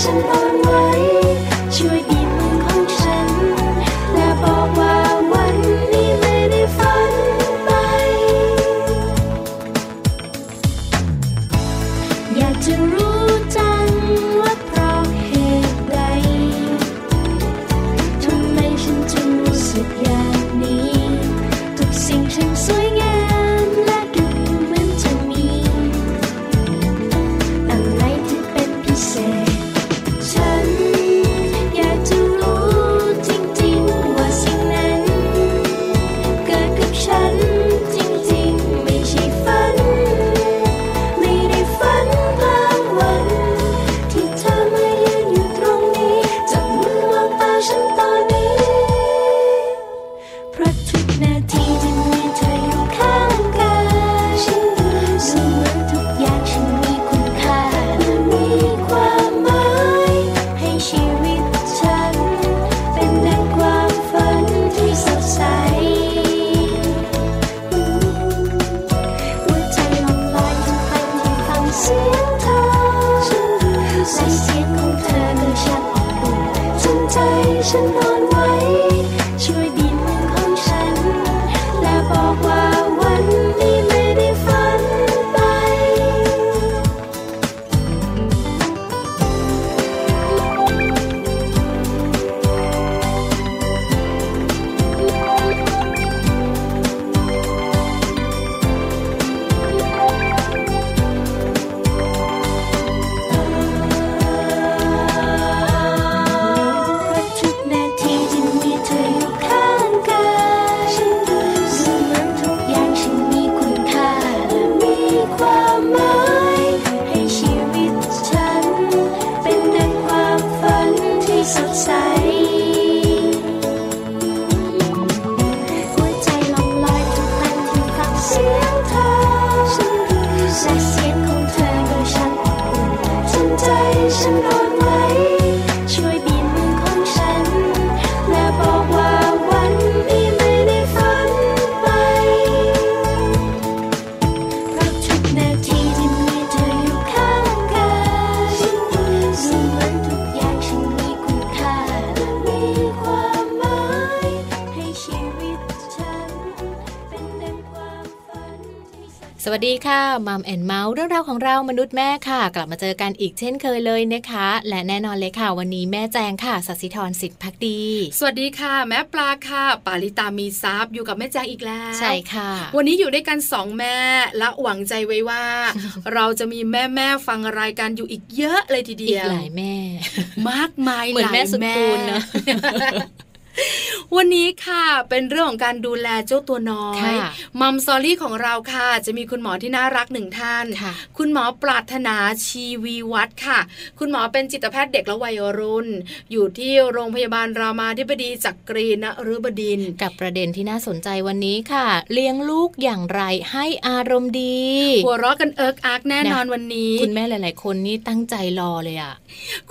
ฉันอ่อนไหว ของเรามนุษย์แม่ค่ะ กลับมาเจอกันอีกเช่นเคยเลยนะคะ และแน่นอนเลยค่ะ วันนี้แม่แจงค่ะสัสิธรสิทธิพักดี สวัสดีค่ะ แม่ปลาค่ะ ปาลิตามีซับอยู่กับแม่แจงอีกแล้วใช่ค่ะ วันนี้อยู่ด้วยกันสองแม่และหวังใจไว้ว่า เราจะมีแม่แม่ฟังรายการอยู่อีกเยอะเลยทีเดียวอีกหลายแม่ มากมายเหมือนแม่สุดคูณนะ วันนี้ค่ะ เป็นเรื่องของการดูแลเจ้าตัวน้อยค่ะMom Story ของเราค่ะ จะมีคุณหมอที่น่ารักหนึ่งท่านค่ะคุณหมอปรารถนาชีวีวัฒน์ค่ะ คุณหมอเป็นจิตแพทย์เด็กและวัยรุ่น อยู่ที่โรงพยาบาลรามาธิบดีจักรีนฤบดินทร์กับประเด็นที่น่าสนใจวันนี้ค่ะ เลี้ยงลูกอย่างไรให้อารมณ์ดี หัวเราะกันเอิ๊กอ๊ากแน่นอนวันนี้ คุณแม่หลาย ๆ คนนี่ตั้งใจรอเลยอะ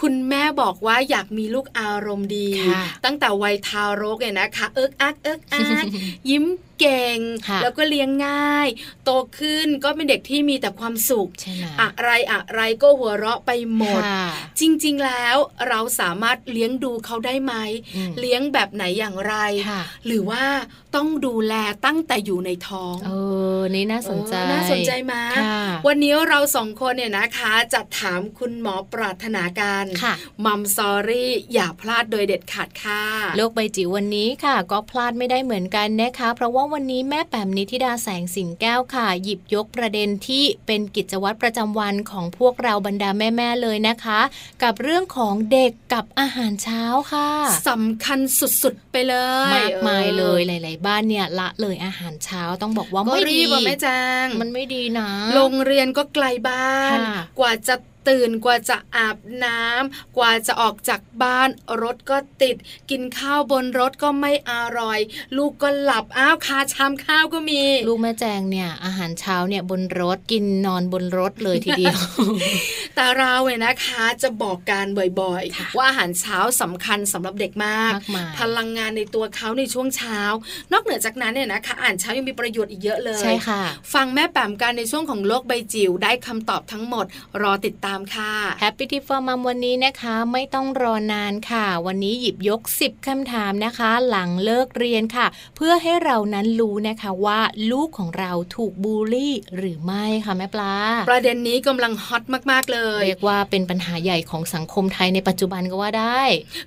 คุณแม่บอกว่าอยากมีลูกอารมณ์ดีค่ะตั้งแต่วัยทารกเนี่ยนะคะ เอิ๊กอ๊ากเอิ๊กอ๊ากยิ้ม เก่งค่ะแล้วก็เลี้ยงง่าย โตขึ้นก็เป็นเด็กที่มีแต่ความสุขใช่ไหมอะไรอะไรก็หัวเราะไปหมดค่ะจริง ๆ แล้วเราสามารถเลี้ยงดูเขาได้ไหมอืมเลี้ยงแบบไหนอย่างไรค่ะหรือว่าต้องดูแลตั้งแต่อยู่ในท้อง เออ นี่น่าสนใจเออน่าสนใจไหมค่ะวันนี้เราสองคนเนี่ยนะคะจะถามคุณหมอปรารถนาการค่ะมัมซอรี่อย่าพลาดโดยเด็ดขาดค่ะ โลกใบจิ๋ววันนี้ค่ะ ก็พลาดไม่ได้เหมือนกันนะคะ เพราะว่าวันนี้แม่แปมนิธิดาแสงสิงแก้วค่ะ หยิบยกประเด็นที่เป็นกิจวัตรประจำวันของพวกเราบรรดาแม่ๆเลยนะคะ กับเรื่องของเด็กกับอาหารเช้าค่ะสำคัญสุดๆไปเลยมากมายออเลยหลาย ๆ บ้านเนี่ยละเลยอาหารเช้าต้องบอกว่าก็ไม่รีดีบอะแม่แจงมันไม่ดีนะ โรงเรียนก็ไกลบ้านค่ะกว่าจะ ตื่นกว่าจะอาบน้ำกว่าจะออกจากบ้านรถก็ติด กินข้าวบนรถก็ไม่อร่อย ลูกก็หลับอ้าวคาชามข้าวก็มี ลูกแม่แจงเนี่ยอาหารเช้าเนี่ยบนรถกินนอนบนรถเลยทีเดียว แต่เราเนี่ยนะคะจะบอกการบ่อยค่ะๆว่าอาหารเช้าสำคัญสำหรับเด็กมากมากมายพลังงานในตัวเขาในช่วงเช้า นอกเหนือจากนั้นเนี่ยนะคะอาหารเช้ายังมีประโยชน์อีกเยอะเลยใช่ค่ะ ฟังแม่แปมกันในช่วงของโลกใบจิ๋วได้คำตอบทั้งหมด รอติดตามค่ะ Happy Tip for Mom วันนี้นะคะ ไม่ต้องรอนานค่ะ วันนี้หยิบยก 10คำถามนะคะ หลังเลิกเรียนค่ะ เพื่อให้เรานั้นรู้นะคะว่าลูกของเราถูกบูลลี่หรือไม่ค่ะแม่ปลา ประเด็นนี้กำลังฮอตมากๆเลย เรียกว่าเป็นปัญหาใหญ่ของสังคมไทยในปัจจุบันก็ว่าได้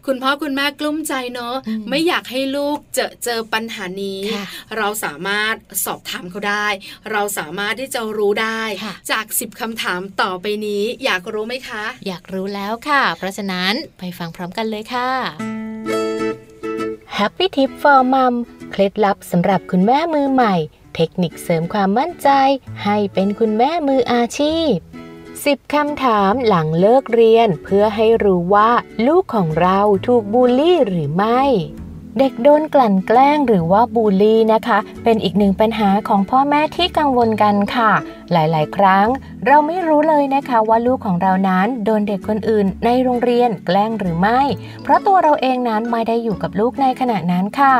คุณพ่อคุณแม่กลุ้มใจเนอะอืมไม่อยากให้ลูกเจอเจอปัญหานี้ค่ะเราสามารถสอบถามเขาได้ เราสามารถที่จะรู้ได้ค่ะจาก 10คำถามต่อไปนี้อยากรู้ไหมคะ อยากรู้แล้วค่ะ เพราะฉะนั้นไปฟังพร้อมกันเลยค่ะ Happy Tip for Mom เคล็ดลับสำหรับคุณแม่มือใหม่ เทคนิคเสริมความมั่นใจ ให้เป็นคุณแม่มืออาชีพ 10 คำถามหลังเลิกเรียนเพื่อให้รู้ว่า ลูกของเราถูกบูลลี่หรือไม่ เด็กโดนกลั่นแกล้งหรือว่าบูลลี่นะคะ เป็นอีกหนึ่งปัญหาของพ่อแม่ที่กังวลกันค่ะ หลายๆ ครั้ง เราไม่รู้เลยนะคะว่าลูกของเรานั้นโดนเด็กคนอื่น ในโรงเรียนแกล้งหรือไม่ เพราะตัวเราเองนั้นไม่ได้อยู่กับลูกในขณะนั้นค่ะ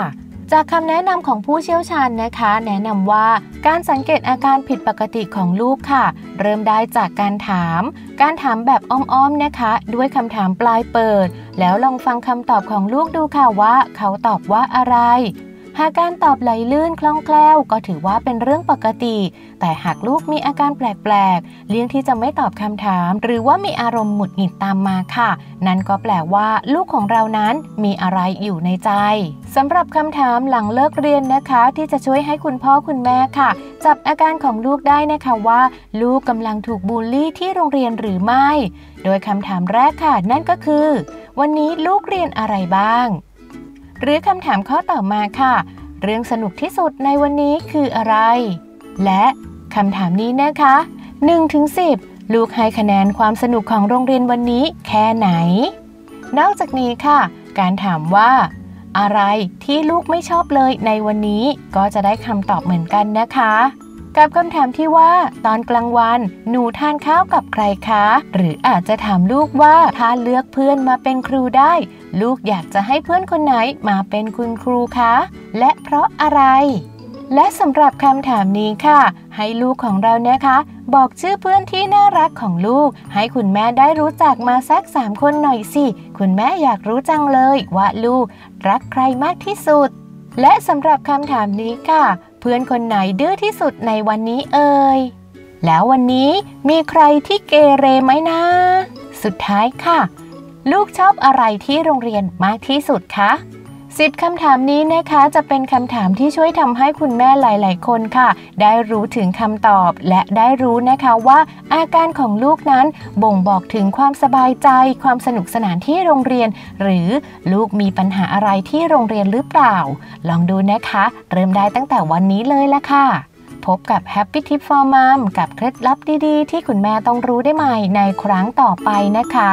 จากคำแนะนำของผู้เชี่ยวชาญนะคะ แนะนำว่าการสังเกตอาการผิดปกติของลูกค่ะ เริ่มได้จากการถาม การถามแบบอ้อมๆนะคะ ด้วยคำถามปลายเปิด แล้วลองฟังคำตอบของลูกดูค่ะว่า เขาตอบว่าอะไร หากการตอบไหลลื่นคล่องแคล่วก็ถือว่าเป็นเรื่องปกติ แต่หากลูกมีอาการแปลกๆ เลี่ยงที่จะไม่ตอบคำถาม หรือว่ามีอารมณ์หงุดหงิดตามมาค่ะ นั่นก็แปลว่าลูกของเรานั้นมีอะไรอยู่ในใจสำหรับคำถามหลังเลิกเรียนนะคะ ที่จะช่วยให้คุณพ่อคุณแม่ค่ะ จับอาการของลูกได้นะคะว่า ลูกกำลังถูกบูลลี่ที่โรงเรียนหรือไม่ โดยคำถามแรกค่ะ นั่นก็คือ วันนี้ลูกเรียนอะไรบ้าง หรือคำถามข้อต่อมาค่ะ เรื่องสนุกที่สุดในวันนี้คืออะไร และคำถามนี้นะคะ1ถึง10 ลูกให้คะแนนความสนุกของโรงเรียนวันนี้แค่ไหน นอกจากนี้ค่ะ การถามว่า อะไรที่ลูกไม่ชอบเลยในวันนี้ก็จะได้คำตอบเหมือนกันนะคะ กับคำถามที่ว่า ตอนกลางวันหนูทานข้าวกับใครคะ หรืออาจจะถามลูกว่าถ้าเลือกเพื่อนมาเป็นครูได้ ลูกอยากจะให้เพื่อนคนไหนมาเป็นคุณครูคะ และเพราะอะไร และสำหรับคำถามนี้ค่ะ ให้ลูกของเรานะคะ บอกชื่อเพื่อนที่น่ารักของลูก ให้คุณแม่ได้รู้จักมาสักสามคนหน่อยสิ คุณแม่อยากรู้จังเลยว่าลูกรักใครมากที่สุดและสำหรับคำถามนี้ค่ะ พื่อนคนไหนดื้อที่สุดในวันนี้เอ่ย แล้ววันนี้มีใครที่เกเรไหมนะ สุดท้ายค่ะ ลูกชอบอะไรที่โรงเรียนมากที่สุดคะ สิบคำถามนี้นะคะจะเป็นคำถามที่ช่วยทำให้คุณแม่หลาย ๆ คนค่ะ ได้รู้ถึงคำตอบและได้รู้นะคะว่าอาการของลูกนั้นบ่งบอกถึงความสบายใจ ความสนุกสนานที่โรงเรียน หรือลูกมีปัญหาอะไรที่โรงเรียนหรือเปล่า ลองดูนะคะ เริ่มได้ตั้งแต่วันนี้เลยละค่ะ พบกับ Happy Tip for Mom กับเคล็ดลับดี ๆ ที่คุณแม่ต้องรู้ได้ใหม่ในครั้งต่อไปนะคะ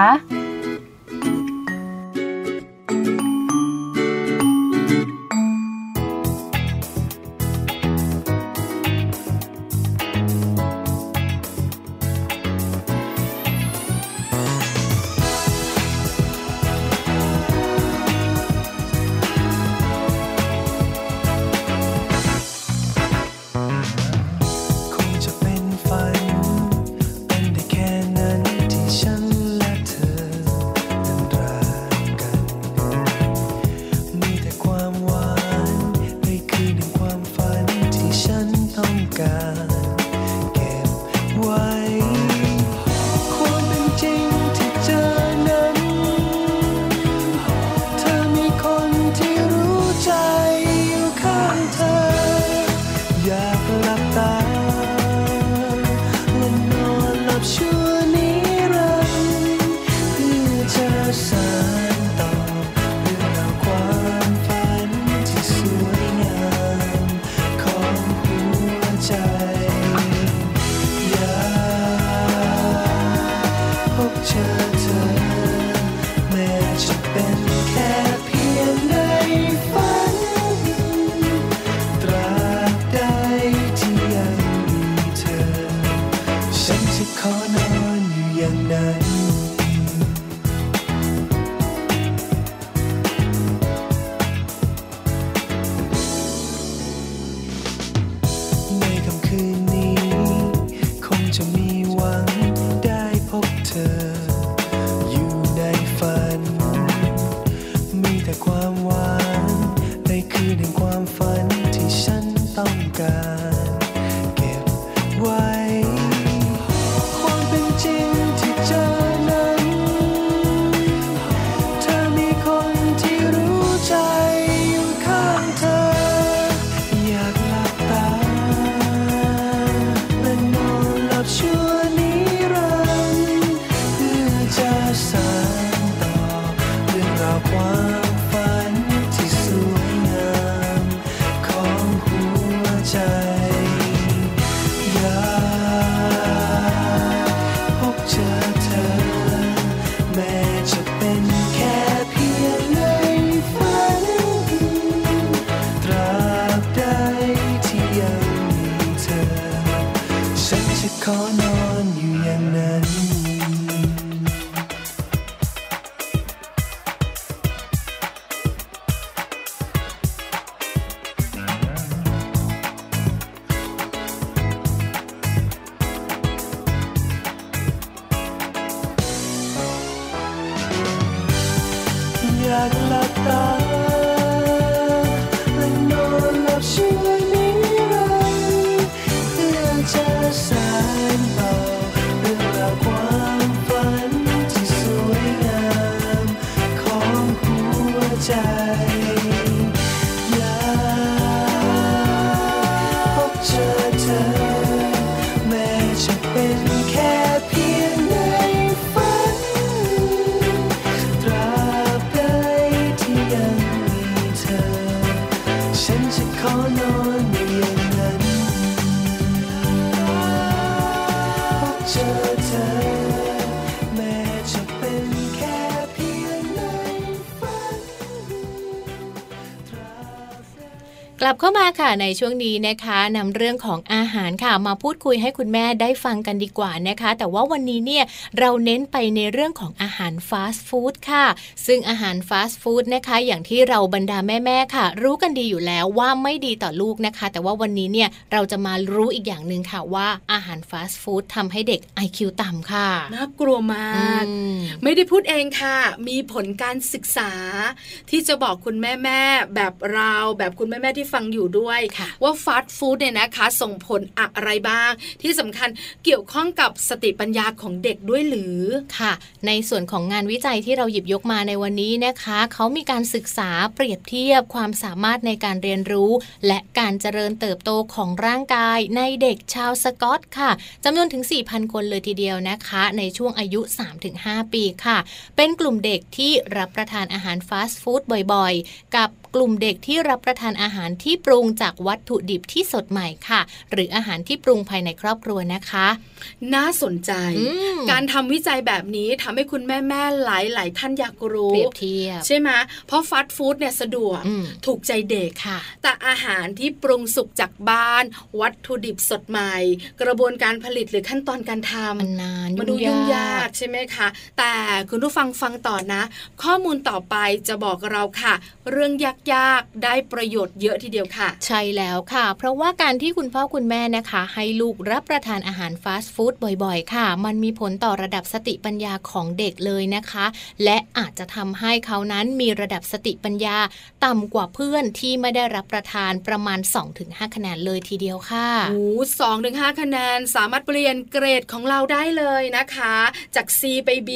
ก ในช่วงนี้นะคะนำเรื่องของ หารค่ะ มาพูดคุยให้คุณแม่ได้ฟังกันดีกว่านะคะ แต่ว่าวันนี้เนี่ยเราเน้นไปในเรื่องของอาหารฟาสต์ฟู้ดค่ะ ซึ่งอาหารฟาสต์ฟู้ดนะคะ อย่างที่เราบรรดาแม่ๆค่ะ รู้กันดีอยู่แล้วว่าไม่ดีต่อลูกนะคะ แต่ว่าวันนี้เนี่ยเราจะมารู้อีกอย่างหนึ่งค่ะว่าอาหารฟาสต์ฟู้ดทำให้เด็ก IQ ต่ำค่ะน่ากลัวมากไม่ได้พูดเองค่ะ มีผลการศึกษา ที่จะบอกคุณแม่ๆแบบเราแบบคุณแม่ๆที่ฟังอยู่ด้วยค่ะว่าฟาสต์ฟู้ดเนี่ยนะคะ ส่งผลอะไรบ้าง ที่สำคัญเกี่ยวข้องกับสติปัญญาของเด็กด้วยหรือค่ะ ในส่วนของงานวิจัยที่เราหยิบยกมาในวันนี้นะคะ เขามีการศึกษาเปรียบเทียบความสามารถในการเรียนรู้ และการเจริญเติบโตของร่างกายในเด็กชาวสกอตค่ะจำนวนถึง 4,000 คนเลยทีเดียวนะคะ ในช่วงอายุ 3-5 ปีค่ะ เป็นกลุ่มเด็กที่รับประทานอาหารฟาสต์ฟู้ดบ่อยๆ กับ กลุ่มเด็กที่รับประทานอาหารที่ปรุงจากวัตถุดิบที่สดใหม่ค่ะ หรืออาหารที่ปรุงภายในครอบครัวนะคะ น่าสนใจอืมการทำวิจัยแบบนี้ทำให้คุณแม่แม่ๆหลายหลายๆท่านอยากรู้เปรียบเทียบใช่ไหมเพราะฟาสต์ฟู้ดเนี่ยสะดวกอืมถูกใจเด็กค่ะ แต่อาหารที่ปรุงสุกจากบ้าน วัตถุดิบสดใหม่ กระบวนการผลิตหรือขั้นตอนการทำมันนานมาดูยุ่งยากใช่ไหมคะ แต่คุณผู้ฟังฟังต่อนะ ข้อมูลต่อไปจะบอกเราค่ะ เรื่องยากๆ ได้ประโยชน์เยอะทีเดียวค่ะ ใช่แล้วค่ะ เพราะว่าการที่คุณพ่อคุณแม่นะคะ ให้ลูกรับประทานอาหารฟาสต์ฟู้ดบ่อยๆ ค่ะ มันมีผลต่อระดับสติปัญญาของเด็กเลยนะคะ และอาจจะทำให้เขานั้นมีระดับสติปัญญา ต่ำกว่าเพื่อนที่ไม่ได้รับประทานประมาณ 2-5 คะแนนเลยทีเดียวค่ะโอ้สองถึงห้าคะแนนสามารถเปลี่ยนเกรดของเราได้เลยนะคะ จาก C ไป B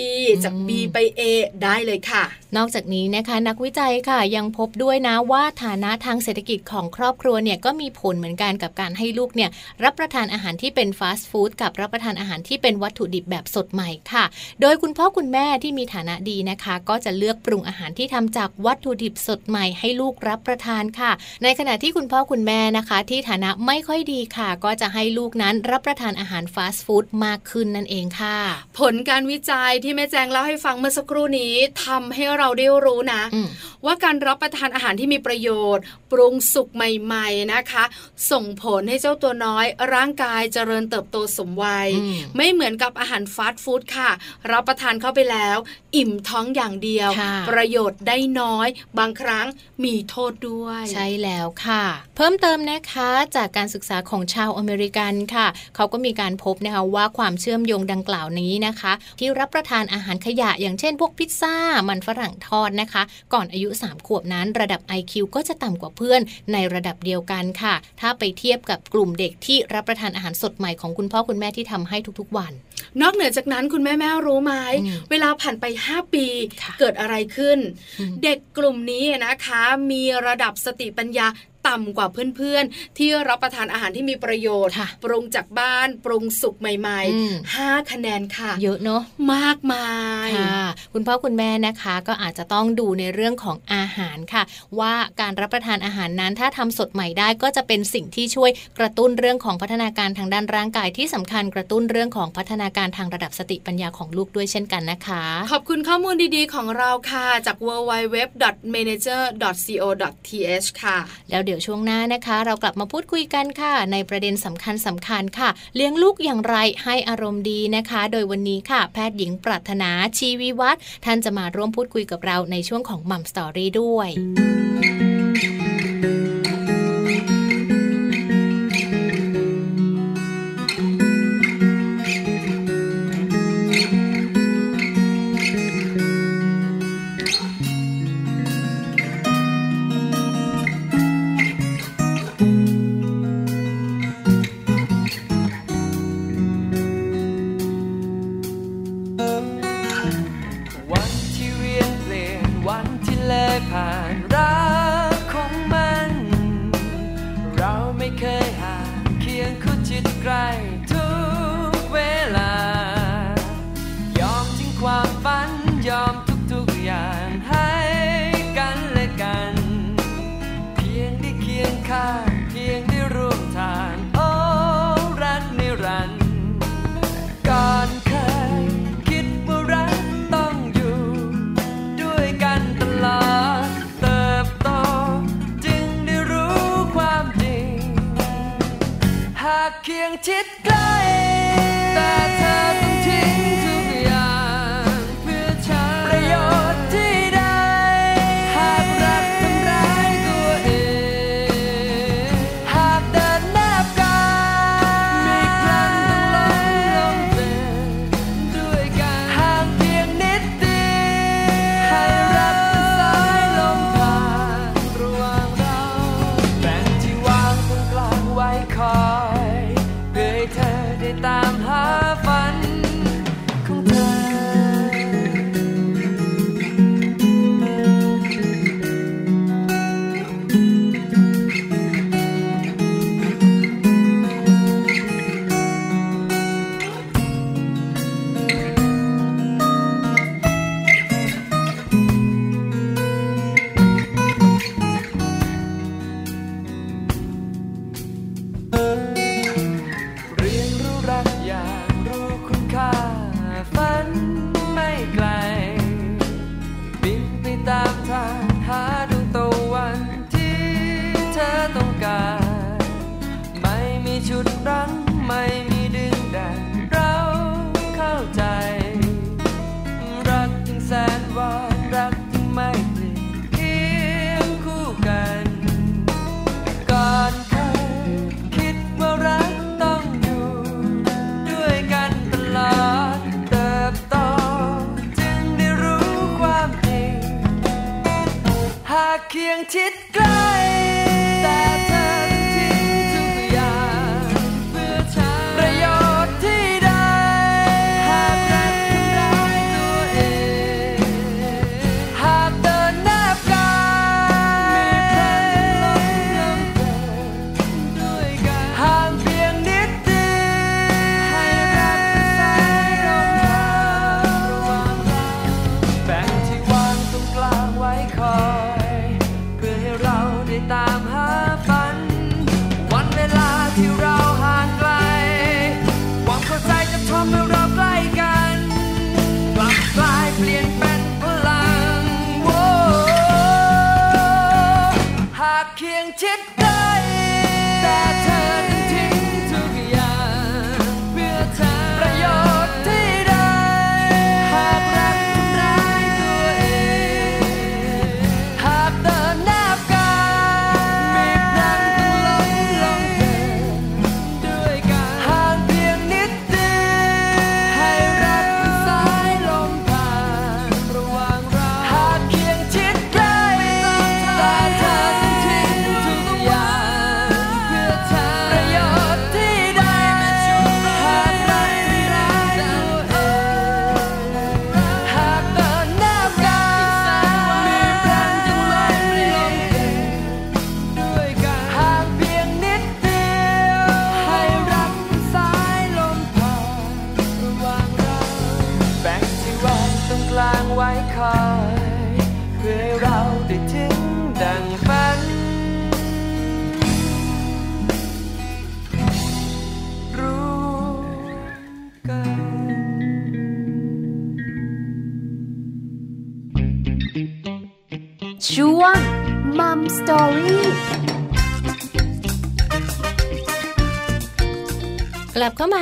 จาก B ไป A ได้เลยค่ะ นอกจากนี้นะคะนักวิจัยค่ะยังพบด้วยนะว่าฐานะทางเศรษฐกิจของครอบครัวเนี่ยก็มีผลเหมือนกันกับการให้ลูกเนี่ยรับประทานอาหารที่เป็นฟาสต์ฟู้ดกับรับประทานอาหารที่เป็นวัตถุดิบแบบสดใหม่ค่ะ โดยคุณพ่อคุณแม่ที่มีฐานะดีนะคะ ก็จะเลือกปรุงอาหารที่ทำจากวัตถุดิบสดใหม่ให้ลูกรับประทานค่ะ ในขณะที่คุณพ่อคุณแม่นะคะ ที่ฐานะไม่ค่อยดีค่ะ ก็จะให้ลูกนั้นรับประทานอาหารฟาสต์ฟู้ดมากขึ้นนั่นเองค่ะ ผลการวิจัยที่แม่แจงเล่าให้ฟังเมื่อสักครู่นี้ทำให้เราได้รู้นะอืมว่าการรับประทานอาหารที่มีประโยชน์ปรุงสุกใหม่ๆนะคะ ส่งผลให้เจ้าตัวน้อย ร่างกายเจริญเติบโตสมวัยอืมไม่เหมือนกับอาหารฟาสต์ฟู้ดค่ะ รับประทานเข้าไปแล้ว อิ่มท้องอย่างเดียวค่ะประโยชน์ได้น้อย บางครั้งมีโทษด้วย ใช่แล้วค่ะ เพิ่มเติมนะคะจากการศึกษาของชาวอเมริกันค่ะ เขาก็มีการพบนะคะว่าความเชื่อมโยงดังกล่าวนี้นะคะ ที่รับประทานอาหารขยะ อย่างเช่นพวกพิซซ่ามันฝรั่งทอดนะคะ ก่อนอายุ 3 ขวบนั้น ระดับ IQ ก็จะต่ำกว่าเพื่อนในระดับเดียวกันค่ะ ถ้าไปเทียบกับกลุ่มเด็กที่รับประทานอาหารสดใหม่ของคุณพ่อคุณแม่ที่ทำให้ทุกๆวัน นอกเหนือจากนั้นคุณแม่แม่รู้ไหมอืมเวลาผ่านไป 5 ปีค่ะเกิดอะไรขึ้นอืมเด็กกลุ่มนี้นะคะ มีระดับสติปัญญา ต่ำกว่าเพื่อนๆ ที่รับประทานอาหารที่มีประโยชน์ค่ะปรุงจากบ้านปรุงสุกใหม่อืมๆห้าคะแนนค่ะ เยอะเนาะมากมายค่ะคุณพ่อคุณแม่นะคะก็อาจจะต้องดูในเรื่องของอาหารค่ะ ว่าการรับประทานอาหารนั้นถ้าทำสดใหม่ได้ก็จะเป็นสิ่งที่ช่วยกระตุ้นเรื่องของพัฒนาการทางด้านร่างกายที่สำคัญกระตุ้นเรื่องของพัฒนาการทางระดับสติปัญญาของลูกด้วยเช่นกันนะคะ ขอบคุณข้อมูลดีๆ ของเราค่ะจาก www.manager.co.th ค่ะ แล้วเดี๋ยวช่วงหน้านะคะ เรากลับมาพูดคุยกันค่ะ ในประเด็นสำคัญสำคัญค่ะ เลี้ยงลูกอย่างไรให้อารมณ์ดีนะคะ โดยวันนี้ค่ะ แพทย์หญิงปรัถนาชีวิวัฒน์ท่านจะมาร่วมพูดคุยกับเราในช่วงของมัมสตอรี่ด้วย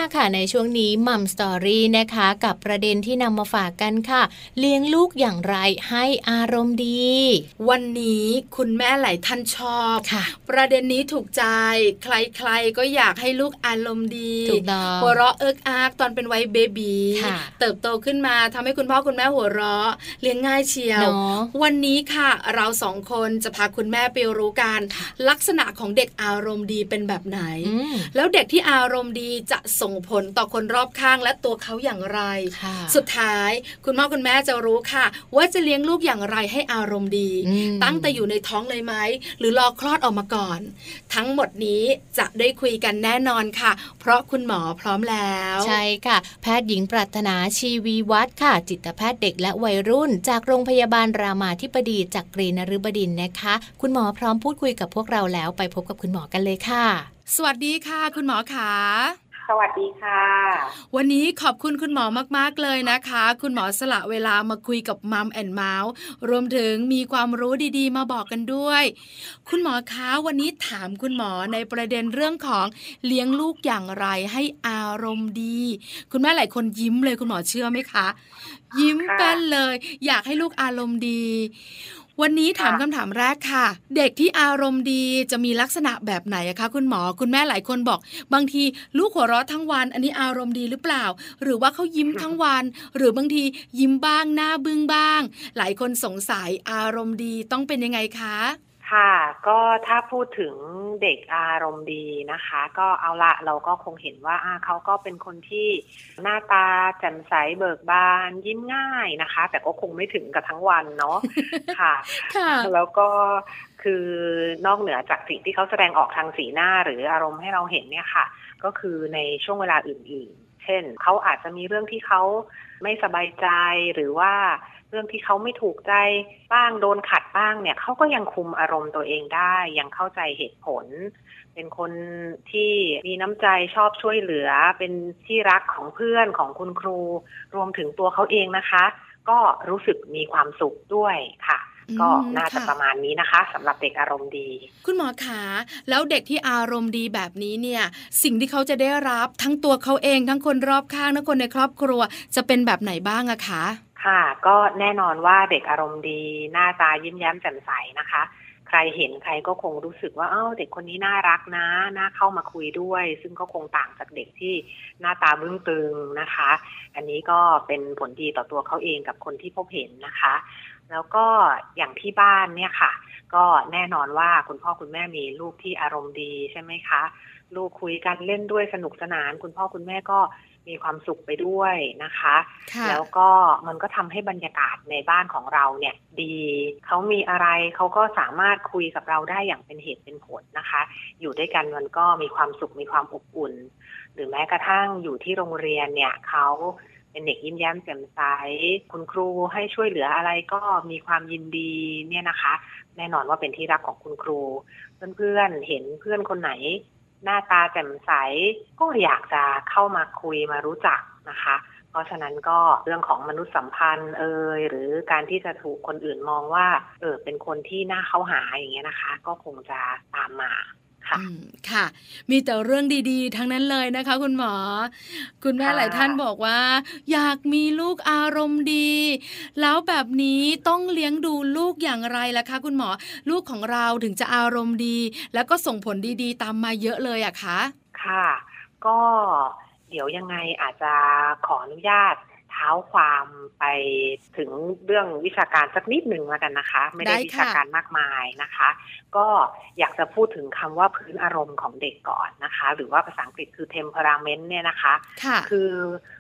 ามาค่ะในช่วงนี้มัมสตอรี่นะคะ กับประเด็นที่นำมาฝากกันค่ะ เลี้ยงลูกอย่างไรให้อารมณ์ดี วันนี้คุณแม่หลายท่านชอบค่ะ ประเด็นนี้ถูกใจ ใครๆก็อยากให้ลูกอารมณ์ดีถูกต้องหัวเราะเอิกอากตอนเป็นวัยเบบีค่ะเติบโตขึ้นมาทำให้คุณพ่อคุณแม่หัวเราะ เลี้ยงง่ายเชียวเนาะวันนี้ค่ะ เราสองคนจะพาคุณแม่ไปรู้กันลักษณะของเด็กอารมณ์ดีเป็นแบบไหนอืมแล้วเด็กที่อารมณ์ดีจะส่งผลต่อคนรอบข้างและตัวเขาอย่างไรค่ะสุดท้ายคุณพ่อคุณแม่จะรู้ค่ะ ว่าจะเลี้ยงลูกอย่างไรให้อารมณ์ดีอืมตั้งแต่อยู่ในท้องเลยไหม หรือรอคลอดออกมาก่อน ทั้งหมดนี้จะได้คุยกันแน่นอนค่ะ เพราะคุณหมอพร้อมแล้ว ใช่ค่ะ แพทย์หญิงปรัตนาชีวีวัฒน์ค่ะ จิตแพทย์เด็กและวัยรุ่น จากโรงพยาบาลรามาธิบดีจากกรีนฤบดินทร์นะคะ คุณหมอพร้อมพูดคุยกับพวกเราแล้วไปพบกับคุณหมอกันเลยค่ะ สวัสดีค่ะ คุณหมอขา สวัสดีค่ะ วันนี้ขอบคุณคุณหมอมาก ๆ เลยนะคะ คุณหมอสละเวลามาคุยกับมัมแอนเมาส์รวมถึงมีความรู้ดีๆ มาบอกกันด้วย คุณหมอคะวันนี้ถามคุณหมอในประเด็นเรื่องของเลี้ยงลูกอย่างไรให้อารมณ์ดี คุณแม่หลายคนยิ้มเลยคุณหมอเชื่อไหมคะ ยิ้มค่ะเป็นเลย อยากให้ลูกอารมณ์ดี วันนี้ถามค่ะคำถามแรกค่ะ เด็กที่อารมณ์ดีจะมีลักษณะแบบไหนอะคะคุณหมอคุณแม่หลายคนบอก บางทีลูกหัวเราะทั้งวัน อันนี้อารมณ์ดีหรือเปล่า หรือว่าเขายิ้มทั้งวัน หรือบางทียิ้มบ้างหน้าบึ้งบ้าง หลายคนสงสัยอารมณ์ดีต้องเป็นยังไงคะ ค่ะ ก็ถ้าพูดถึงเด็กอารมณ์ดีนะคะ ก็เอาละเราก็คงเห็นว่าอ่าเขาก็เป็นคนที่หน้าตาแจ่มใสเบิกบานยิ้มง่ายนะคะ แต่ก็คงไม่ถึงกับทั้งวันเนาะค่ะค่ะ แล้วก็คือนอกเหนือจากสิ่งที่เขาแสดงออกทางสีหน้าหรืออารมณ์ให้เราเห็นเนี่ยค่ะ ก็คือในช่วงเวลาอื่น ๆ เช่นเขาอาจจะมีเรื่องที่เขาไม่สบายใจหรือว่า เรื่องที่เขาไม่ถูกใจบ้างโดนขัดบ้างเนี่ยเขาก็ยังคุมอารมณ์ตัวเองได้ ยังเข้าใจเหตุผล เป็นคนที่มีน้ำใจชอบช่วยเหลือ เป็นที่รักของเพื่อนของคุณครู รวมถึงตัวเขาเองนะคะ ก็รู้สึกมีความสุขด้วยค่ะอืมก็น่าจะค่ะประมาณนี้นะคะสำหรับเด็กอารมณ์ดี คุณหมอขาแล้วเด็กที่อารมณ์ดีแบบนี้เนี่ย สิ่งที่เขาจะได้รับทั้งตัวเขาเอง ทั้งคนรอบข้างทั้งคนในครอบครัวจะเป็นแบบไหนบ้างอะคะ ค่ะ ก็แน่นอนว่าเด็กอารมณ์ดี หน้าตายิ้มแย้มแจ่มใสนะคะ ใครเห็นใครก็คงรู้สึกว่าเอ้าเด็กคนนี้น่ารักนะน่าเข้ามาคุยด้วย ซึ่งก็คงต่างจากเด็กที่หน้าตาบึ้งตึงนะคะ อันนี้ก็เป็นผลดีต่อตัวเขาเองกับคนที่พบเห็นนะคะ แล้วก็อย่างที่บ้านเนี่ยค่ะ ก็แน่นอนว่าคุณพ่อคุณแม่มีลูกที่อารมณ์ดีใช่ไหมคะ ลูกคุยกันเล่นด้วยสนุกสนาน คุณพ่อคุณแม่ก็ มีความสุขไปด้วยนะคะค่ะแล้วก็มันก็ทำให้บรรยากาศในบ้านของเราเนี่ย ดีเขามีอะไรเขาก็สามารถคุยกับเราได้อย่างเป็นเหตุเป็นผลนะคะ อยู่ด้วยกันมันก็มีความสุขมีความอบอุ่น หรือแม้กระทั่งอยู่ที่โรงเรียนเนี่ยเขาเป็นเด็กยิ้มแย้มแจ่มใส คุณครูให้ช่วยเหลืออะไรก็มีความยินดีเนี่ยนะคะ แน่นอนว่าเป็นที่รักของคุณครู เพื่อนๆเห็นเพื่อนคนไหน หน้าตาแจ่มใสก็อยากจะเข้ามาคุยมารู้จักนะคะ เพราะฉะนั้นก็เรื่องของมนุษยสัมพันธ์เอ่ยหรือการที่จะถูกคนอื่นมองว่าเออเป็นคนที่น่าเข้าหาอย่างเงี้ยนะคะ ก็คงจะตามมา ค่ะอืมค่ะ มีแต่เรื่องดีๆ ทั้งนั้นเลยนะคะ คุณหมอ คุณแม่ค่ะหลายท่านบอกว่า อยากมีลูกอารมณ์ดี แล้วแบบนี้ต้องเลี้ยงดูลูกอย่างไรล่ะคะ คุณหมอ ลูกของเราถึงจะอารมณ์ดี แล้วก็ส่งผลดีๆ ตามมาเยอะเลยอะคะค่ะ ก็เดี๋ยวยังไงอาจจะขออนุญาต เท้าความไปถึงเรื่องวิชาการสักนิดหนึ่งแล้วกันนะคะ ไม่ได้ได้ค่ะวิชาการมากมายนะคะ ก็อยากจะพูดถึงคำว่าพื้นอารมณ์ของเด็กก่อนนะคะ หรือว่าภาษาอังกฤษคือ temperament เนี่ยนะคะค่ะคือ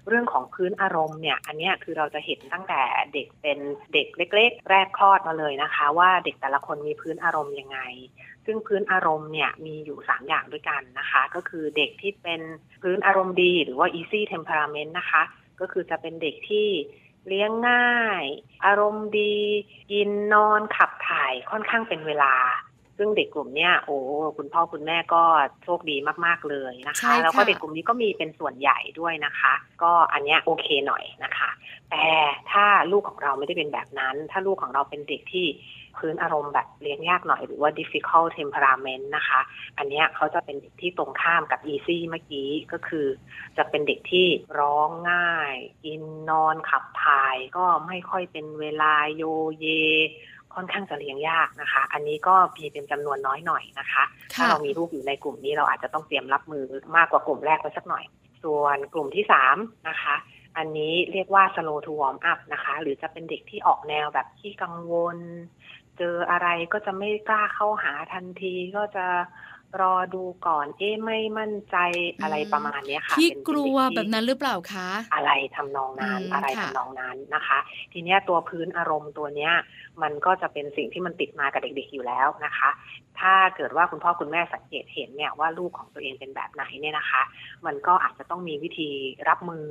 เรื่องของพื้นอารมณ์เนี่ย อันเนี้ยคือเราจะเห็นตั้งแต่เด็กเป็นเด็กเล็ก ๆ แรกคลอดมาเลยนะคะ ว่าเด็กแต่ละคนมีพื้นอารมณ์ยังไง ซึ่งพื้นอารมณ์เนี่ยมีอยู่ 3 อย่างด้วยกันนะคะ ก็คือเด็กที่เป็นพื้นอารมณ์ดี หรือว่า easy temperament นะคะ ก็คือจะเป็นเด็กที่เลี้ยงง่าย อารมณ์ดี กินนอนขับถ่ายค่อนข้างเป็นเวลา ซึ่งเด็กกลุ่มเนี้ยโอ้คุณพ่อคุณแม่ก็โชคดีมากๆเลยนะใช่คะค่ะแล้วก็เด็กกลุ่มนี้ก็มีเป็นส่วนใหญ่ด้วยนะคะ ก็อันเนี้ยโอเคหน่อยนะคะ แต่ถ้าลูกของเราไม่ได้เป็นแบบนั้น ถ้าลูกของเราเป็นเด็กที่ พื้นอารมณ์แบบเลี้ยงยากหน่อยหรือว่า difficult temperament นะคะ อันเนี้ยเขาจะเป็นเด็กที่ตรงข้ามกับ easy เมื่อกี้ก็คือ จะเป็นเด็กที่ร้องง่าย กินนอนขับถ่าย ก็ไม่ค่อยเป็นเวลาโยเย ค่อนข้างจะเลี้ยงยากนะคะ อันนี้ก็มีเป็นจำนวนน้อยหน่อยนะคะ ถ้าค่ะเรามีลูกอยู่ในกลุ่มนี้เราอาจจะต้องเตรียมรับมือมากกว่ากลุ่มแรกไว้สักหน่อย ส่วนกลุ่มที่สามนะคะอันนี้เรียกว่า slow to warm up นะคะ หรือจะเป็นเด็กที่ออกแนวแบบขี้กังวล เจออะไรก็จะไม่กล้าเข้าหาทันทีก็จะรอดูก่อน เอ๊ะไม่มั่นใจอะไรประมาณเนี้ยค่ะขี้เป็นกลัวเป็นเด็กที่แบบนั้นหรือเปล่าคะ อะไรทำนองนั้นอืมอะไรค่ะทำนองนั้นนะคะ ทีเนี้ยตัวพื้นอารมณ์ตัวเนี้ย มันก็จะเป็นสิ่งที่มันติดมากับเด็กๆอยู่แล้วนะคะ ถ้าเกิดว่าคุณพ่อคุณแม่สังเกตเห็นเนี่ยว่าลูกของตัวเองเป็นแบบไหนเนี่ยนะคะ มันก็อาจจะต้องมีวิธีรับมือ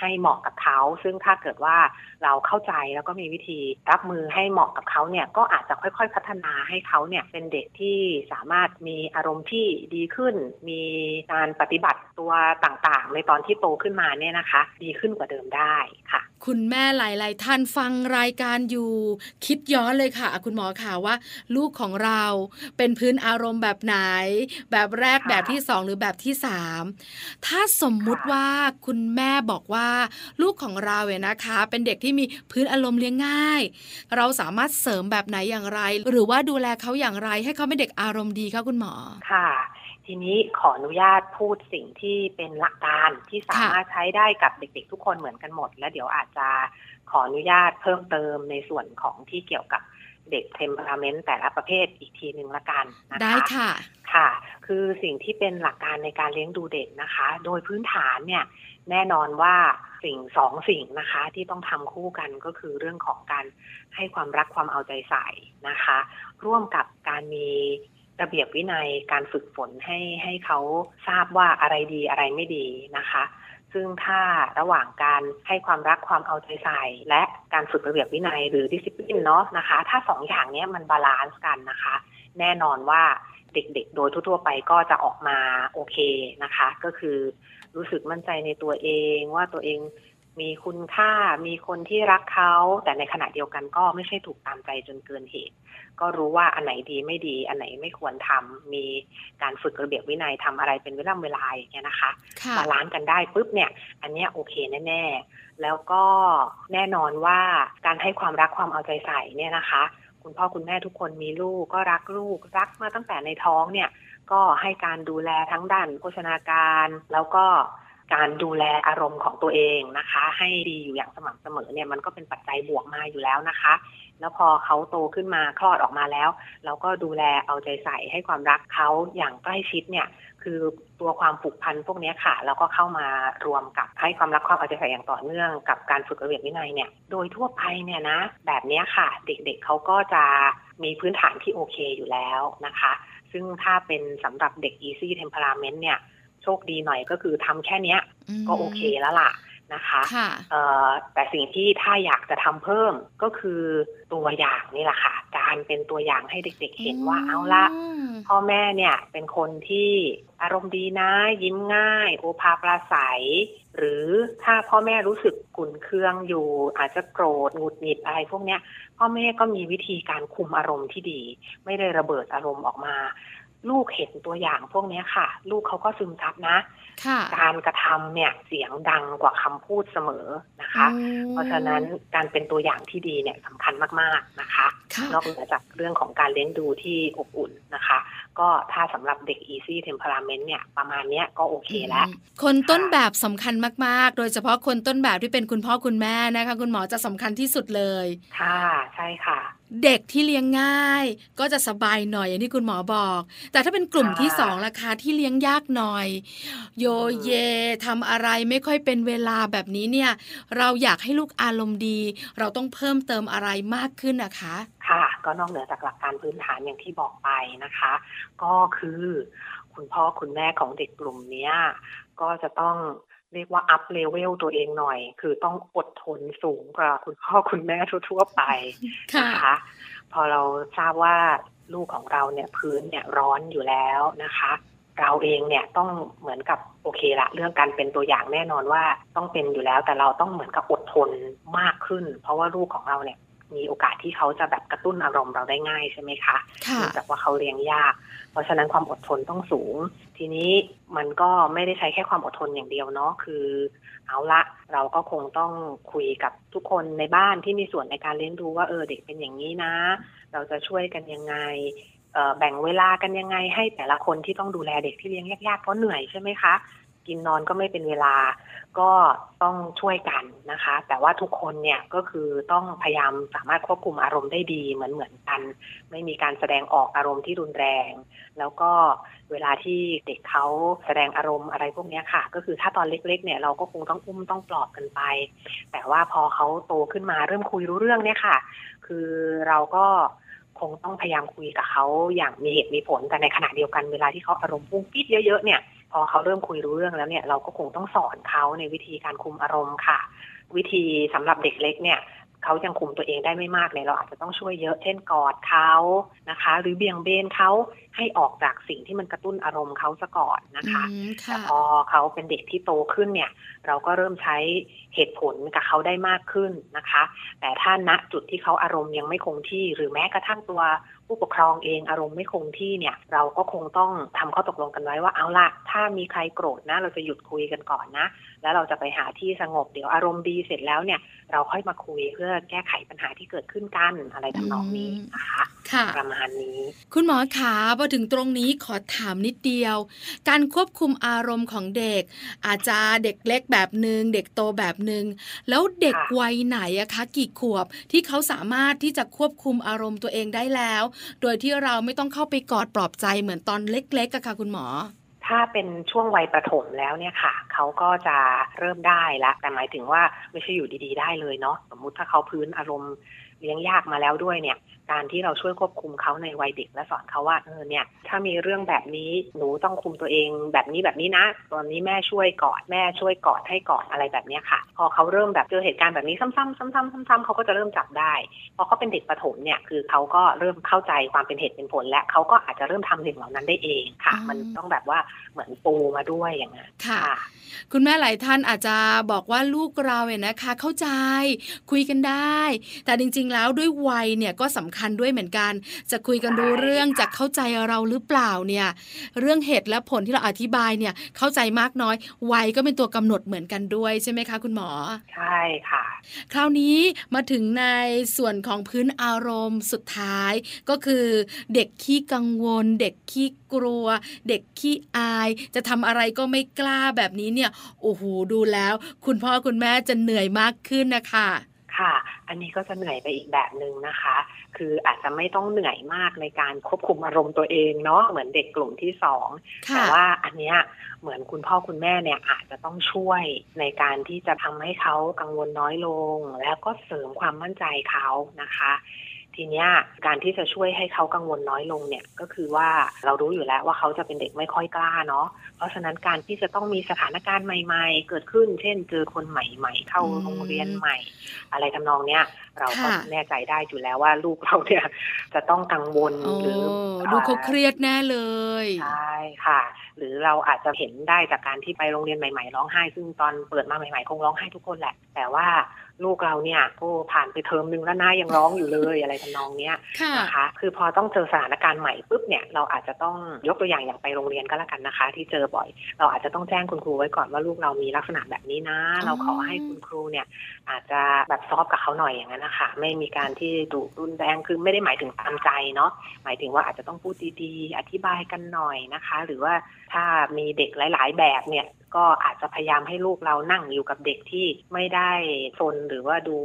ให้เหมาะกับเขา ซึ่งถ้าเกิดว่าเราเข้าใจแล้วก็มีวิธีรับมือให้เหมาะกับเขาเนี่ยก็อาจจะค่อยๆ พัฒนาให้เขาเนี่ยเป็นเด็กที่สามารถมีอารมณ์ที่ดีขึ้น มีการปฏิบัติตัวต่างๆ ในตอนที่โตขึ้นมาเนี่ยนะคะ ดีขึ้นกว่าเดิมได้ค่ะ คุณแม่หลาย ๆ ท่านฟังรายการอยู่ คิดย้อนเลยค่ะ คุณหมอค่ะว่า ลูกของเราเป็นพื้นอารมณ์แบบไหน แบบแรกแบบที่สองหรือแบบที่สามถ้าสมมุติว่าคุณแม่บอกว่า ลูกของเราเนี่ยนะคะ เป็นเด็กที่มีพื้นอารมณ์เลี้ยงง่าย เราสามารถเสริมแบบไหนอย่างไร หรือว่าดูแลเขาอย่างไรให้เขาเป็นเด็กอารมณ์ดีคะคุณหมอค่ะ ทีนี้ขออนุญาตพูดสิ่งที่เป็นหลักการที่สามารถใช้ได้กับเด็ก ๆ ทุกคนเหมือนกันหมด แล้วเดี๋ยวอาจจะขออนุญาตเพิ่มเติมในส่วนของที่เกี่ยวกับเด็ก temperament แต่ละประเภทอีกทีหนึ่งละกันนะคะได้ค่ะค่ะ คือสิ่งที่เป็นหลักการในการเลี้ยงดูเด็กนะคะ โดยพื้นฐานเนี่ยแน่นอนว่าสิ่งสองสิ่งนะคะที่ต้องทำคู่กันก็คือเรื่องของการให้ความรักความเอาใจใส่นะคะ ร่วมกับการมี ระเบียบวินัยการฝึกฝนให้ให้เขาทราบว่าอะไรดีอะไรไม่ดีนะคะ ซึ่งถ้าระหว่างการให้ความรักความเอาใจใส่ และการฝึกระเบียบวินัยหรือดิสซิ p ลินเนาะนะคะ ถ้าสองอย่างนี้มัน balance กันนะคะ แน่นอนว่าเด็กๆ โดยทั่วๆไปก็จะออกมาโอเคนะคะ ก็คือรู้สึกมั่นใจในตัวเองว่าตัวเอง มีคุณค่ามีคนที่รักเขาแต่ในขณะเดียวกันก็ไม่ใช่ถูกตามใจจนเกินเหตุ ก็รู้ว่าอันไหนดีไม่ดีอันไหนไม่ควรทำมีการฝึกระเบียบวินัยทำอะไรเป็นเวลาเวลาอย่างเงี้ยนะคะค่ะ balance กันได้ปุ๊บเนี่ย อันเนี้ยโอเคแน่ๆแล้วก็แน่นอนว่าการให้ความรักความเอาใจใส่เนี่ยนะคะ คุณพ่อคุณแม่ทุกคนมีลูกก็รักลูกรักมาตั้งแต่ในท้องเนี่ย ก็ให้การดูแลทั้งด้านโภชนาการ แล้วก็ การดูแลอารมณ์ของตัวเองนะคะ ให้ดีอยู่อย่างสม่ำเสมอเนี่ยมันก็เป็นปัจจัยบวกมาอยู่แล้วนะคะ แล้วพอเขาโตขึ้นมาคลอดออกมาแล้ว เราก็ดูแลเอาใจใส่ให้ความรักเขาอย่างใกล้ชิดเนี่ย คือตัวความผูกพันพวกนี้ค่ะ แล้วก็เข้ามารวมกับให้ความรักความเอาใจใส่อย่างต่อเนื่องกับการฝึกระเบียบวินัยเนี่ย โดยทั่วไปเนี่ยนะ แบบนี้ค่ะ เด็กๆเขาก็จะมีพื้นฐานที่โอเคอยู่แล้วนะคะ ซึ่งถ้าเป็นสำหรับเด็ก easy temperament เนี่ย โชคดีหน่อยก็คือทำแค่เนี้ยมก็โอเคแล้วล่ะนะคะค่ะเอ่อแต่สิ่งที่ถ้าอยากจะทำเพิ่มก็คือตัวอย่างนี่แหละค่ะ การเป็นตัวอย่างให้เด็กๆเห็นว่าเอาละมพ่อแม่เนี่ยเป็นคนที่อารมณ์ดีนะ ยิ้มง่าย โอภาปราศัย หรือถ้าพ่อแม่รู้สึกขุ่นเคืองอยู่ อาจจะโกรธหงุดหงิดอะไรพวกเนี้ยพ่อแม่ก็มีวิธีการคุมอารมณ์ที่ดี ไม่ได้ระเบิดอารมณ์ออกมา ลูกเห็นตัวอย่างพวกเนี้ยค่ะ ลูกเขาก็ซึมซับนะค่ะการกระทำเนี่ยเสียงดังกว่าคำพูดเสมอนะคะอืมเพราะฉะนั้นการเป็นตัวอย่างที่ดีเนี่ยสำคัญมากๆนะคะค่ะนอกเหนือจากเรื่องของการเลี้ยงดูที่อบอุ่นนะคะก็ถ้าสำหรับเด็ก easy temperament เนี่ยประมาณเนี้ยก็โอเคแล้วอืมคนต้นแบบสำคัญมาก ๆ โดยเฉพาะคนต้นแบบที่เป็นคุณพ่อคุณแม่นะคะ คุณหมอจะสำคัญที่สุดเลย ค่ะ ใช่ค่ะเด็กที่เลี้ยงง่าย ก็จะสบายหน่อยอย่างที่คุณหมอบอก แต่ถ้าเป็นกลุ่มค่ะที่สองราคาที่เลี้ยงยากหน่อย โยเยทำอะไรไม่ค่อยเป็นเวลาแบบนี้เนี่ย เราอยากให้ลูกอารมณ์ดี เราต้องเพิ่มเติมอะไรมากขึ้นนะคะค่ะ ก็นอกเหนือจากหลักการพื้นฐานอย่างที่บอกไปนะคะ ก็คือคุณพ่อคุณแม่ของเด็กกลุ่มเนี้ยก็จะต้องเรียกว่า up level ตัวเองหน่อย คือต้องอดทนสูงกว่าคุณพ่อคุณแม่ทั่วๆไปค่ะนะคะพอเราทราบว่าลูกของเราเนี่ยพื้นเนี่ยร้อนอยู่แล้วนะคะ เราเองเนี่ยต้องเหมือนกับโอเคละเรื่องการเป็นตัวอย่างแน่นอนว่าต้องเป็นอยู่แล้วแต่เราต้องเหมือนกับอดทนมากขึ้น เพราะว่าลูกของเราเนี่ย มีโอกาสที่เขาจะแบบกระตุ้นอารมณ์เราได้ง่ายใช่ไหมคะค่ะเนื่องจากว่าเขาเลี้ยงยาก เพราะฉะนั้นความอดทนต้องสูง ทีนี้มันก็ไม่ได้ใช้แค่ความอดทนอย่างเดียวเนาะคือ เอาละเราก็คงต้องคุยกับทุกคนในบ้านที่มีส่วนในการเลี้ยงดูว่าเออเด็กเป็นอย่างนี้นะ เราจะช่วยกันยังไงเอ่อแบ่งเวลากันยังไงให้แต่ละคนที่ต้องดูแลเด็กที่เลี้ยงยากๆเพราะเหนื่อยใช่ไหมคะ กินนอนก็ไม่เป็นเวลา ก็ต้องช่วยกันนะคะ แต่ว่าทุกคนเนี่ยก็คือต้องพยายามสามารถควบคุมอารมณ์ได้ดีเหมือนเหมือนกัน ไม่มีการแสดงออกอารมณ์ที่รุนแรง แล้วก็เวลาที่เด็กเขาแสดงอารมณ์อะไรพวกนี้ค่ะ ก็คือถ้าตอนเล็ก ๆ เนี่ยเราก็คงต้องอุ้มต้องปลอบกันไป แต่ว่าพอเขาโตขึ้นมาเริ่มคุยรู้เรื่องเนี่ยค่ะ คือเราก็คงต้องพยายามคุยกับเขาอย่างมีเหตุมีผลแต่ในขณะเดียวกันเวลาที่เขาอารมณ์พุ่งปี๊ดเยอะๆเนี่ย พอเขาเริ่มคุยรู้เรื่องแล้วเนี่ยเราก็คงต้องสอนเขาในวิธีการคุมอารมณ์ค่ะ วิธีสำหรับเด็กเล็กเนี่ย เขายังคุมตัวเองได้ไม่มากเลยเราอาจจะต้องช่วยเยอะเช่นกอดเขานะคะ หรือเบี่ยงเบนเขาให้ออกจากสิ่งที่มันกระตุ้นอารมณ์เขาซะก่อนนะคะอืมแต่ค่ะพอเขาเป็นเด็กที่โตขึ้นเนี่ย เราก็เริ่มใช้เหตุผลกับเขาได้มากขึ้นนะคะ แต่ถ้าณจุดที่เขาอารมณ์ยังไม่คงที่ หรือแม้กระทั่งตัวผู้ปกครองเองอารมณ์ไม่คงที่เนี่ย เราก็คงต้องทำข้อตกลงกันไว้ว่าเอาละถ้ามีใครโกรธนะ เราจะหยุดคุยกันก่อนนะ แล้วเราจะไปหาที่สงบเดี๋ยวอารมณ์ดีเสร็จแล้วเนี่ย เราค่อยมาคุยเพื่อแก้ไขปัญหาที่เกิดขึ้นกันอะไรทำนองนี้นะคะค่ะประมาณนี้ คุณหมอขาพอถึงตรงนี้ขอถามนิดเดียว การควบคุมอารมณ์ของเด็ก อาจจะเด็กเล็กแบบหนึ่งเด็กโตแบบหนึ่งแล้วเด็กค่ะวัยไหนอะคะ กี่ขวบที่เขาสามารถที่จะควบคุมอารมณ์ตัวเองได้แล้ว โดยที่เราไม่ต้องเข้าไปกอดปลอบใจเหมือนตอนเล็กๆอะค่ะ คุณหมอ ถ้าเป็นช่วงวัยประถมแล้วเนี่ยค่ะ เขาก็จะเริ่มได้ละแต่หมายถึงว่าไม่ใช่อยู่ดีๆ ได้เลยเนาะสมมุติถ้าเขาพื้นอารมณ์ เลี้ยงยากมาแล้วด้วยเนี่ย การที่เราช่วยควบคุมเขาในวัยเด็กและสอนเขาว่าเออเนี่ย ถ้ามีเรื่องแบบนี้หนูต้องคุมตัวเองแบบนี้แบบนี้นะ ตอนนี้แม่ช่วยกอดแม่ช่วยกอดให้กอดอะไรแบบเนี้ยค่ะ พอเขาเริ่มแบบเจอเหตุการณ์แบบนี้ซ้ำๆซ้ำๆซ้ำๆเขาก็จะเริ่มจับได้พอเขาเป็นเด็กประถมเนี่ยคือเขาก็เริ่มเข้าใจความเป็นเหตุเป็นผล และเขาก็อาจจะเริ่มทำสิ่งเหล่านั้นได้เองค่ะ มันต้องแบบว่าเหมือนปูมาด้วยอย่างนั้นค่ะ คุณแม่หลายท่านอาจจะบอกว่าลูกเราเนี่ยนะคะ เข้าใจคุยกันได้ แต่จริงๆแล้วด้วยวัยเนี่ยก็สำคัญด้วยเหมือนกัน จะคุยกันรู้เรื่องจะเข้าใจเราหรือเปล่าเนี่ย เรื่องเหตุและผลที่เราอธิบายเนี่ยเข้าใจมากน้อยวัยก็เป็นตัวกำหนดเหมือนกันด้วยใช่ไหมคะ คุณหมอ ใช่ค่ะ คราวนี้มาถึงในส่วนของพื้นอารมณ์สุดท้าย ก็คือเด็กขี้กังวล เด็กขี้กลัว เด็กขี้อาย จะทำอะไรก็ไม่กล้าแบบนี้เนี่ยโอ้โหดูแล้ว คุณพ่อคุณแม่จะเหนื่อยมากขึ้นนะคะ ค่ะ อันนี้ก็จะเหนื่อยไปอีกแบบหนึ่งนะคะ คืออาจจะไม่ต้องเหนื่อยมากในการควบคุมอารมณ์ตัวเองเนาะ เหมือนเด็กกลุ่มที่สองค่ะแต่ว่าอันเนี้ยเหมือนคุณพ่อคุณแม่เนี่ยอาจจะต้องช่วยในการที่จะทำให้เขากังวลน้อยลง แล้วก็เสริมความมั่นใจเขานะคะ ทีเนี้ยการที่จะช่วยให้เขากังวลน้อยลงเนี่ยก็คือว่าเรารู้อยู่แล้วว่าเขาจะเป็นเด็กไม่ค่อยกล้าเนาะเพราะฉะนั้นการที่จะต้องมีสถานการณ์ใหม่ ๆ เกิดขึ้น เช่น เจอคนใหม่ ๆ เข้าอืมโรงเรียนใหม่ อะไรทำนองเนี้ยเราก็ค่ะแน่ใจได้อยู่แล้วว่าลูกเราเนี่ยจะต้องกังวลโอ้หรือดูเขาเครียดแน่เลยใช่ค่ะ หรือเราอาจจะเห็นได้จากการที่ไปโรงเรียนใหม่ ๆ ร้องไห้ ซึ่งตอนเปิดมาใหม่ๆคงร้องไห้ทุกคนแหละ แต่ว่า ลูกเราเนี่ยก็ผ่านไปเทอมนึงแล้วนะยังร้องอยู่เลยอะไรทำนองเนี้ยค่ะนะคะคือพอต้องเจอสถานการณ์ใหม่ปุ๊บเนี่ยเราอาจจะต้องยกตัวอย่างอย่างไปโรงเรียนก็แล้วกันนะคะ ที่เจอบ่อย เราอาจจะต้องแจ้งคุณครูไว้ก่อนว่าลูกเรามีลักษณะแบบนี้นะ เราขอให้คุณครูเนี่ยอาจจะแบบซอฟต์กับเขาหน่อยอย่างนั้นนะคะไม่มีการที่ดุรุนแรงคือไม่ได้หมายถึงตามใจเนาะหมายถึงว่าอาจจะต้องพูดดีๆ อธิบายกันหน่อยนะคะ หรือว่าถ้ามีเด็กหลาย ๆ แบบเนี่ย ก็อาจจะพยายามให้ลูกเรานั่งอยู่กับเด็กที่ไม่ได้ซนหรือว่าดู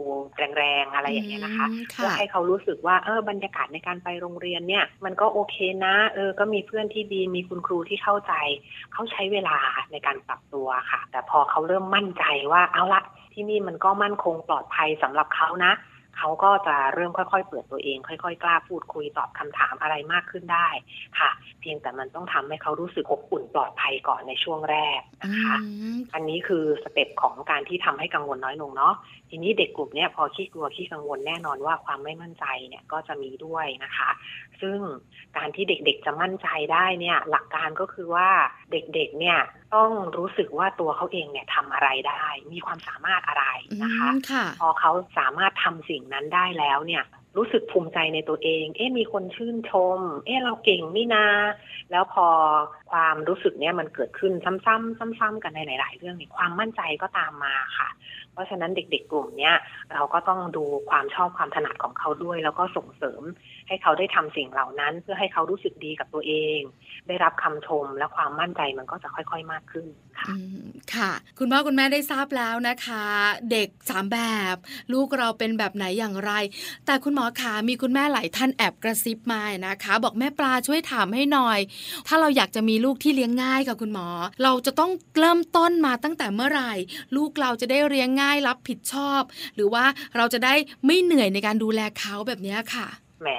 แรงๆอะไรอย่างเงี้ยนะคะอืมเพื่อค่ะให้เขารู้สึกว่าเออบรรยากาศในการไปโรงเรียนเนี่ย มันก็โอเคนะ เออก็มีเพื่อนที่ดีมีคุณครูที่เข้าใจ เขาใช้เวลาในการปรับตัวค่ะ แต่พอเขาเริ่มมั่นใจว่าเอาละที่นี่มันก็มั่นคงปลอดภัยสำหรับเขานะ เขาก็จะเริ่มค่อยๆ เปิดตัวเอง ค่อยๆ กล้าพูดคุยตอบคำถามอะไรมากขึ้นได้ค่ะ เพียงแต่มันต้องทำให้เขารู้สึกอบอุ่นปลอดภัยก่อนในช่วงแรกอืนะคะมอันนี้คือสเต็ปของการที่ทำให้กังวลน้อยลงเนาะ ทีนี้เด็กกลุ่มเนี้ยพอขี้กลัวขี้กังวลแน่นอนว่าความไม่มั่นใจเนี่ยก็จะมีด้วยนะคะ ซึ่งการที่เด็กๆจะมั่นใจได้เนี่ยหลักการก็คือว่าเด็กๆเนี่ยต้องรู้สึกว่าตัวเขาเองเนี่ยทำอะไรได้ มีความสามารถอะไรนะคะอืมค่ะพอเขาสามารถทำสิ่งนั้นได้แล้วเนี่ยรู้สึกภูมิใจในตัวเอง เอ๊ะ มีคนชื่นชม เอ๊ะ เราเก่งนี่นา แล้วพอความรู้สึกเนี้ยมันเกิดขึ้นซ้ำๆซ้ำๆกันในหลาย ๆ เรื่องเนี่ยความมั่นใจก็ตามมาค่ะ เพราะฉะนั้นเด็กๆกลุ่มเนี้ยเราก็ต้องดูความชอบความถนัดของเขาด้วย แล้วก็ส่งเสริม ให้เขาได้ทำสิ่งเหล่านั้น เพื่อให้เขารู้สึกดีกับตัวเอง ได้รับคำชมและความมั่นใจมันก็จะค่อยๆมากขึ้นค่ะค่ะ คุณพ่อคุณแม่ได้ทราบแล้วนะคะ เด็กสามแบบ ลูกเราเป็นแบบไหนอย่างไร แต่คุณหมอขามีคุณแม่หลายท่านแอบกระซิบมานะคะ บอกแม่ปลาช่วยถามให้หน่อย ถ้าเราอยากจะมีลูกที่เลี้ยงง่ายกับคุณหมอ เราจะต้องเริ่มต้นมาตั้งแต่เมื่อไหร่ ลูกเราจะได้เลี้ยงง่ายรับผิดชอบ หรือว่าเราจะได้ไม่เหนื่อยในการดูแลเขาแบบนี้ค่ะ แหม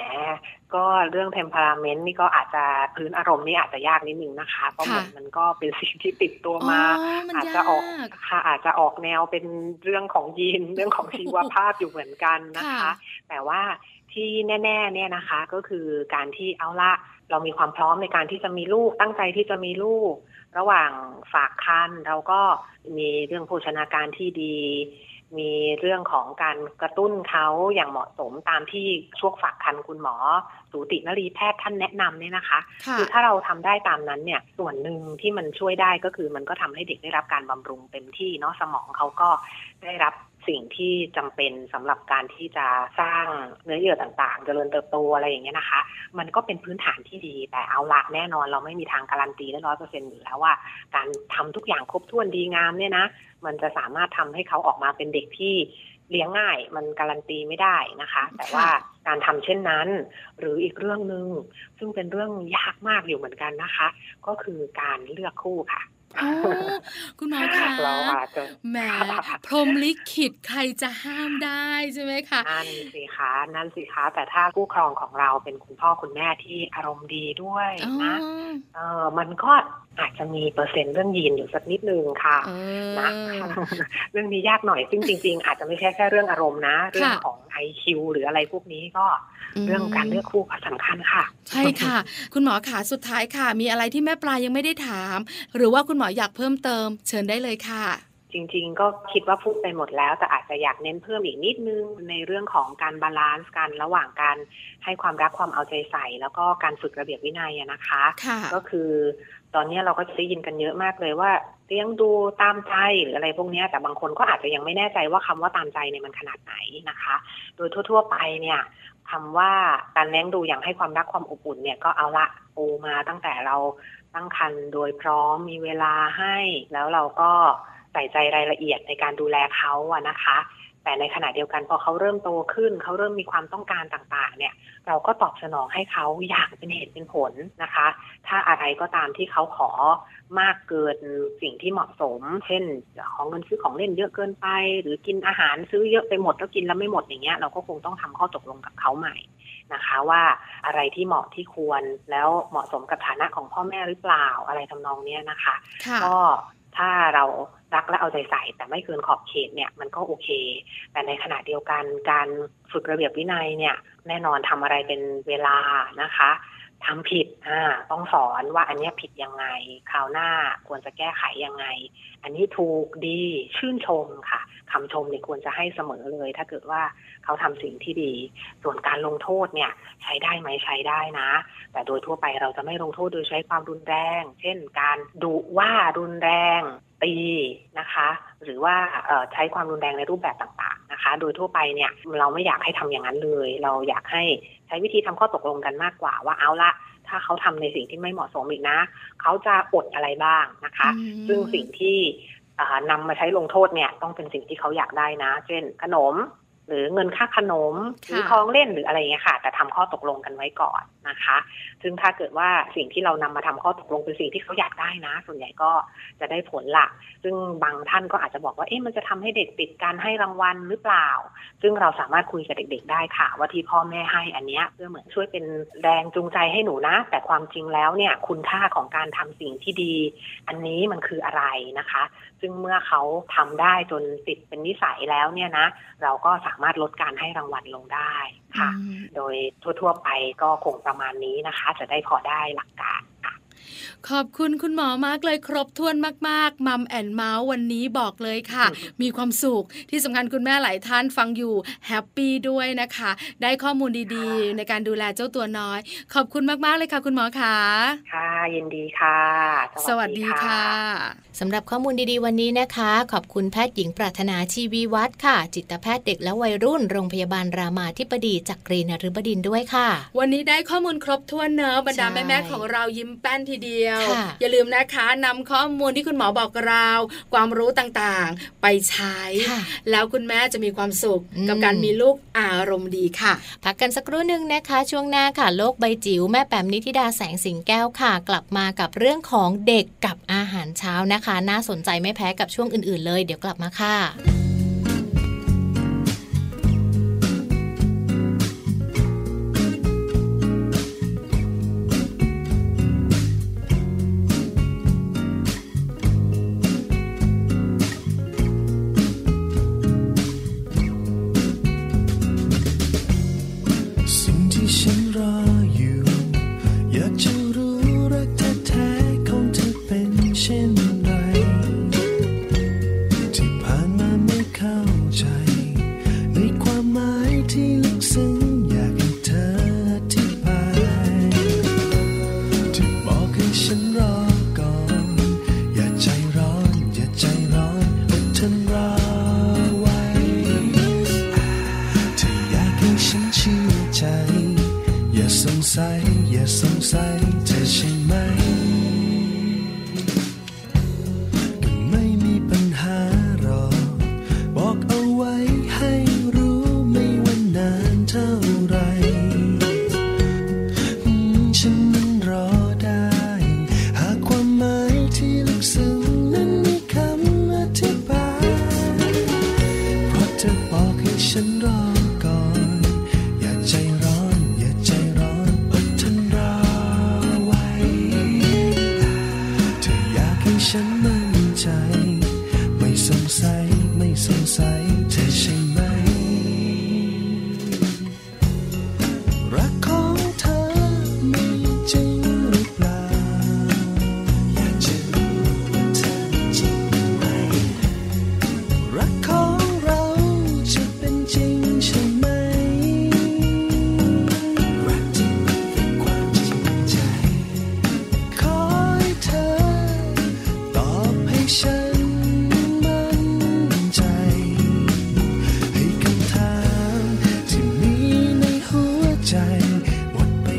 ก็เรื่อง temperament นี่ก็อาจจะพื้นอารมณ์นี่อาจจะยากนิดนึงนะคะเพราะเหมือนค่ะมันก็เป็นสิ่งที่ติดตัวอ๋อมามันอาจยาจะออกกค่ะอาจจะออกแนวเป็นเรื่องของยีนเรื่องของชีวภาพอยู่เหมือนกันนะคะค่ะแต่ว่าที่แน่ๆเนี่ยนะคะก็คือการที่เอาละเรามีความพร้อมในการที่จะมีลูกตั้งใจที่จะมีลูก ระหว่างฝากคันเราก็มีเรื่องโภชนาการที่ดี มีเรื่องของการกระตุ้นเขาอย่างเหมาะสมตามที่ช่วงฝากคันคุณหมอ สูตินรีแพทย์ท่านแนะนำเนี่ยนะคะค่ะคือถ้าเราทำได้ตามนั้นเนี่ยส่วนหนึ่งที่มันช่วยได้ก็คือมันก็ทำให้เด็กได้รับการบำรุงเต็มที่เนาะสมองเขาก็ได้รับ สิ่งที่จำเป็นสำหรับการที่จะสร้างเนื้อเยื่อต่างๆ เจริญเติบโตอะไรอย่างเงี้ยนะคะ มันก็เป็นพื้นฐานที่ดี แต่เอาละแน่นอนเราไม่มีทางการันตีได้ร้อยเปอร์เซ็นต์อยู่แล้วว่า การทำทุกอย่างครบถ้วนดีงามเนี่ยนะ มันจะสามารถทำให้เขาออกมาเป็นเด็กที่เลี้ยงง่าย มันการันตีไม่ได้นะคะ แต่ว่าการทำเช่นนั้น หรืออีกเรื่องหนึ่งซึ่งเป็นเรื่องยากมากอยู่เหมือนกันนะคะ ก็คือการเลือกคู่ค่ะ อ๋อคุณหมอคะเราอาจจะแหมพรหมลิขิตใครจะห้ามได้ใช่ไหมคะนั่นสิคะนั่นสิคะแต่ถ้าผู้ครองของเราเป็นคุณพ่อคุณแม่ที่อารมณ์ดีด้วยอ๋อนะเออมันก็ อาจจะมีเปอร์เซ็นต์เรื่องยีนอยู่สักนิดนึงค่ะเออนะเรื่องนี้ยากหน่อยซึ่งจริง ๆ อาจจะไม่ใช่แค่เรื่องอารมณ์นะ เรื่องของ IQ หรืออะไรพวกนี้ก็เรื่องการเลือกคู่ก็สำคัญค่ะ ใช่ค่ะ คุณหมอขาสุดท้ายค่ะ มีอะไรที่แม่ปลายังไม่ได้ถาม หรือว่าคุณหมออยากเพิ่มเติม เชิญได้เลยค่ะจริงๆ ก็คิดว่าพูดไปหมดแล้ว แต่อาจจะอยากเน้นเพิ่มอีกนิดนึงในเรื่องของการ balance กันระหว่างการให้ความรักความเอาใจใส่ แล้วก็การฝึกระเบียบวินัยอะนะคะค่ะก็คือ ตอนนี้เราก็จะได้ยินกันเยอะมากเลยว่าเลี้ยงดูตามใจหรืออะไรพวกนี้แต่บางคนก็อาจจะยังไม่แน่ใจว่าคำว่าตามใจเนี่ยมันขนาดไหนนะคะ โดยทั่ว ๆ ไปเนี่ยคำว่าการเลี้ยงดูอย่างให้ความรักความอบอุ่นเนี่ยก็เอาละปูมาตั้งแต่เราตั้งครรภ์โดยพร้อมมีเวลาให้ แล้วเราก็ใส่ใจรายละเอียดในการดูแลเขาอะนะคะ แต่ในขณะเดียวกันพอเขาเริ่มโตขึ้น เขาเริ่มมีความต้องการต่างๆ เนี่ย เราก็ตอบสนองให้เขาอย่างเป็นเหตุเป็นผลนะคะ ถ้าอะไรก็ตามที่เขาขอมากเกินสิ่งที่เหมาะสม เช่น ของเงินซื้อของเล่นเยอะเกินไป หรือกินอาหารซื้อเยอะไปหมดแล้วกินแล้วไม่หมดอย่างเงี้ยเราก็คงต้องทำข้อตกลงกับเขาใหม่นะคะว่าอะไรที่เหมาะที่ควรแล้วเหมาะสมกับฐานะของพ่อแม่หรือเปล่าอะไรทำนองเนี้ยนะคะค่ะก็ถ้าเรา รักและเอาใจใส่ แต่ไม่เกินขอบเขตเนี่ยมันก็โอเค แต่ในขณะเดียวกันการฝึกระเบียบวินัยเนี่ย แน่นอนทำอะไรเป็นเวลานะคะทำผิดอ่าต้องสอนว่าอันนี้ผิดยังไง คราวหน้าควรจะแก้ไขยังไง อันนี้ถูกดีชื่นชมค่ะคำชมเนี่ยควรจะให้เสมอเลย ถ้าเกิดว่าเขาทำสิ่งที่ดี ส่วนการลงโทษเนี่ยใช้ได้ไหมใช้ได้นะ แต่โดยทั่วไปเราจะไม่ลงโทษโดยใช้ความรุนแรง เช่น การดุว่ารุนแรง ตีนะคะ หรือว่าเอ่อใช้ความรุนแรงในรูปแบบต่างๆนะคะ โดยทั่วไปเนี่ยเราไม่อยากให้ทำอย่างนั้นเลย เราอยากให้ใช้วิธีทำข้อตกลงกันมากกว่าว่าเอาละถ้าเขาทำในสิ่งที่ไม่เหมาะสมอีกนะ เขาจะอดอะไรบ้างนะคะอืมซึ่งสิ่งที่อ่านำมาใช้ลงโทษเนี่ยต้องเป็นสิ่งที่เขาอยากได้นะ เช่นขนม หรือเงินค่าขนมหรือของเล่นหรืออะไรเงี้ยค่ะ แต่ทำข้อตกลงกันไว้ก่อนนะคะ ซึ่งถ้าเกิดว่าสิ่งที่เรานำมาทำข้อตกลงเป็นสิ่งที่เขาอยากได้นะ ส่วนใหญ่ก็จะได้ผลละซึ่งบางท่านก็อาจจะบอกว่าเอ๊ะมันจะทำให้เด็กติดการให้รางวัลหรือเปล่า ซึ่งเราสามารถคุยกับเด็ก ๆ ได้ค่ะ ว่าที่พ่อแม่ให้อันเนี้ยเพื่อเหมือนช่วยเป็นแรงจูงใจให้หนูนะ แต่ความจริงแล้วเนี่ยคุณค่าของการทำสิ่งที่ดี อันนี้มันคืออะไรนะคะ ซึ่งเมื่อเขาทำได้จนติดเป็นนิสัยแล้วเนี่ยนะ เราก็สามารถลดการให้รางวัลลงได้ค่ะอืมโดยทั่ว ๆ ไปก็คงประมาณนี้นะคะ จะได้พอได้หลักการค่ะ ขอบคุณคุณหมอมากเลยครบถ้วนมากๆมัมแอนเมาส์วันนี้บอกเลยค่ะ มีความสุขที่สำคัญคุณแม่หลายท่านฟังอยู่แฮปปี้ด้วยนะคะ ได้ข้อมูลดีๆ ในการดูแลเจ้าตัวน้อย ขอบคุณมาก ๆ เลยค่ะ คุณหมอขาค่ะยินดีค่ะ สวัสดีค่ะสำหรับข้อมูลดีๆ วันนี้นะคะ ขอบคุณแพทย์หญิงปรารถนาชีวีวัฒน์ค่ะ จิตแพทย์เด็กและวัยรุ่นโรงพยาบาลรามาธิบดีจากกรีนฤบดินทร์ด้วยค่ะ วันนี้ได้ข้อมูลครบถ้วนเนอะบรรดาใช่แม่ๆของเรายิ้มแป้นทีเดียวค่ะอย่าลืมนะคะนำข้อมูลที่คุณหมอบอกเรา ความรู้ต่างๆ ไปใช้ค่ะแล้วคุณแม่จะมีความสุขอืมกับการมีลูกอารมณ์ดีค่ะ พักกันสักครู่หนึ่งนะคะ ช่วงหน้าค่ะ โลกใบจิ๋วแม่แปมนิธิดาแสงสิงแก้วค่ะ กลับมากับเรื่องของเด็กกับอาหารเช้านะคะ น่าสนใจไม่แพ้กับช่วงอื่น ๆ เลย เดี๋ยวกลับมาค่ะ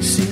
ห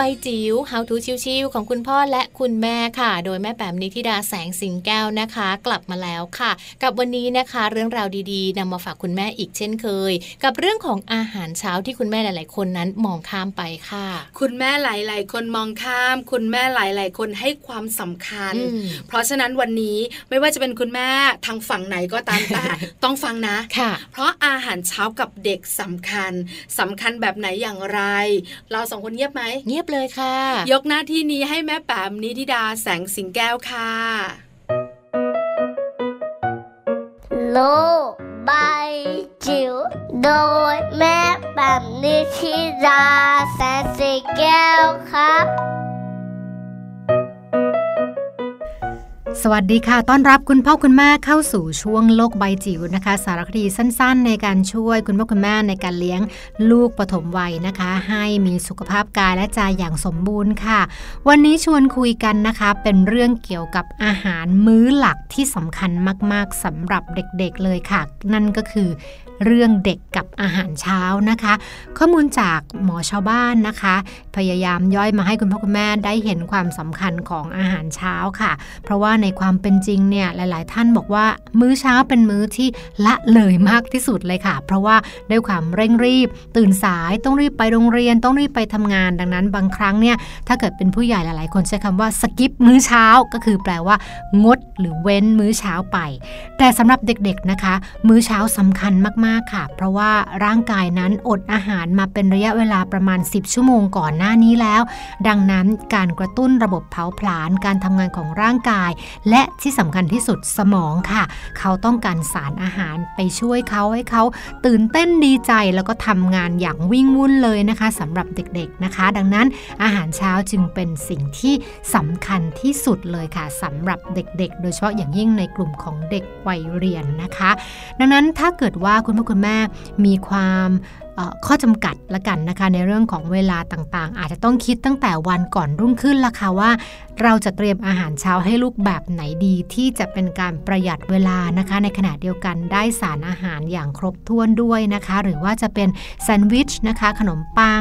บจิ๋ว How to ชิวๆของคุณพ่อและคุณแม่ค่ะ โดยแม่แปมนิธิดาแสงสิงแก้วนะคะ กลับมาแล้วค่ะ กับวันนี้นะคะเรื่องราวดีๆนำมาฝากคุณแม่อีกเช่นเคย กับเรื่องของอาหารเช้าที่คุณแม่หลาย ๆ คนนั้นมองข้ามไปค่ะ คุณแม่หลายๆ คนมองข้าม คุณแม่หลาย ๆ คนให้ความสำคัญอืมเพราะฉะนั้นวันนี้ไม่ว่าจะเป็นคุณแม่ทางฝั่งไหนก็ตามแต่ต้องฟังนะค่ะเพราะอาหารเช้ากับเด็กสำคัญสำคัญแบบไหนอย่างไร เราสองคนเงียบไหมเงียบเลยค่ะ ยกหน้าที่นี้ให้แม่แปมนิธิดาแสงสิงแก้วค่ะ โลกใบจิ๋วโดยแม่แบบนิชิราแสนสี สวัสดีค่ะ ต้อนรับคุณพ่อคุณแม่เข้าสู่ช่วงโลกใบจิ๋วนะคะ สารคดีสั้นๆ ในการช่วยคุณพ่อคุณแม่ในการเลี้ยงลูกปฐมวัยนะคะ ให้มีสุขภาพกายและใจอย่างสมบูรณ์ค่ะ วันนี้ชวนคุยกันนะคะ เป็นเรื่องเกี่ยวกับอาหารมื้อหลักที่สำคัญมากๆสำหรับเด็กๆเลยค่ะ นั่นก็คือเรื่องเด็กกับอาหารเช้านะคะ ข้อมูลจากหมอชาวบ้านนะคะ พยายามย่อยมาให้คุณพ่อคุณแม่ได้เห็นความสำคัญของอาหารเช้าค่ะ เพราะว่าในความเป็นจริงเนี่ยหลาย ๆ ท่านบอกว่ามื้อเช้าเป็นมื้อที่ละเลยมากที่สุดเลยค่ะ เพราะว่าด้วยความเร่งรีบ ตื่นสายต้องรีบไปโรงเรียนต้องรีบไปทำงาน ดังนั้นบางครั้งเนี่ยถ้าเกิดเป็นผู้ใหญ่หลาย ๆ คนใช้คำว่าสกิปมื้อเช้าก็คือแปลว่า งดหรือเว้นมื้อเช้าไป แต่สำหรับเด็ก ๆ นะคะ มื้อเช้าสำคัญมาก ๆ ค่ะ เพราะว่าร่างกายนั้นอดอาหารมาเป็นระยะเวลาประมาณ 10 ชั่วโมงก่อนหน้านี้แล้ว ดังนั้นการกระตุ้นระบบเผาผลาญการทำงานของร่างกายและที่สำคัญที่สุดสมองค่ะ เขาต้องการสารอาหารไปช่วยเขาให้เขาตื่นเต้นดีใจแล้วก็ทำงานอย่างวิ่งวุ่นเลยนะคะสำหรับเด็กๆนะคะ ดังนั้นอาหารเช้าจึงเป็นสิ่งที่สำคัญที่สุดเลยค่ะสำหรับเด็กๆ โดยเฉพาะอย่างยิ่งในกลุ่มของเด็กวัยเรียนนะคะ ดังนั้นถ้าเกิดว่าคุณพ่อคุณแม่มีความ ข้อจำกัดละกันนะคะ ในเรื่องของเวลาต่างๆ อาจจะต้องคิดตั้งแต่วันก่อนรุ่งขึ้นละค่ะว่า เราจะเตรียมอาหารเช้าให้ลูกแบบไหนดีที่จะเป็นการประหยัดเวลานะคะ ในขณะเดียวกันได้สารอาหารอย่างครบถ้วนด้วยนะคะ หรือว่าจะเป็นแซนด์วิชนะคะ ขนมปัง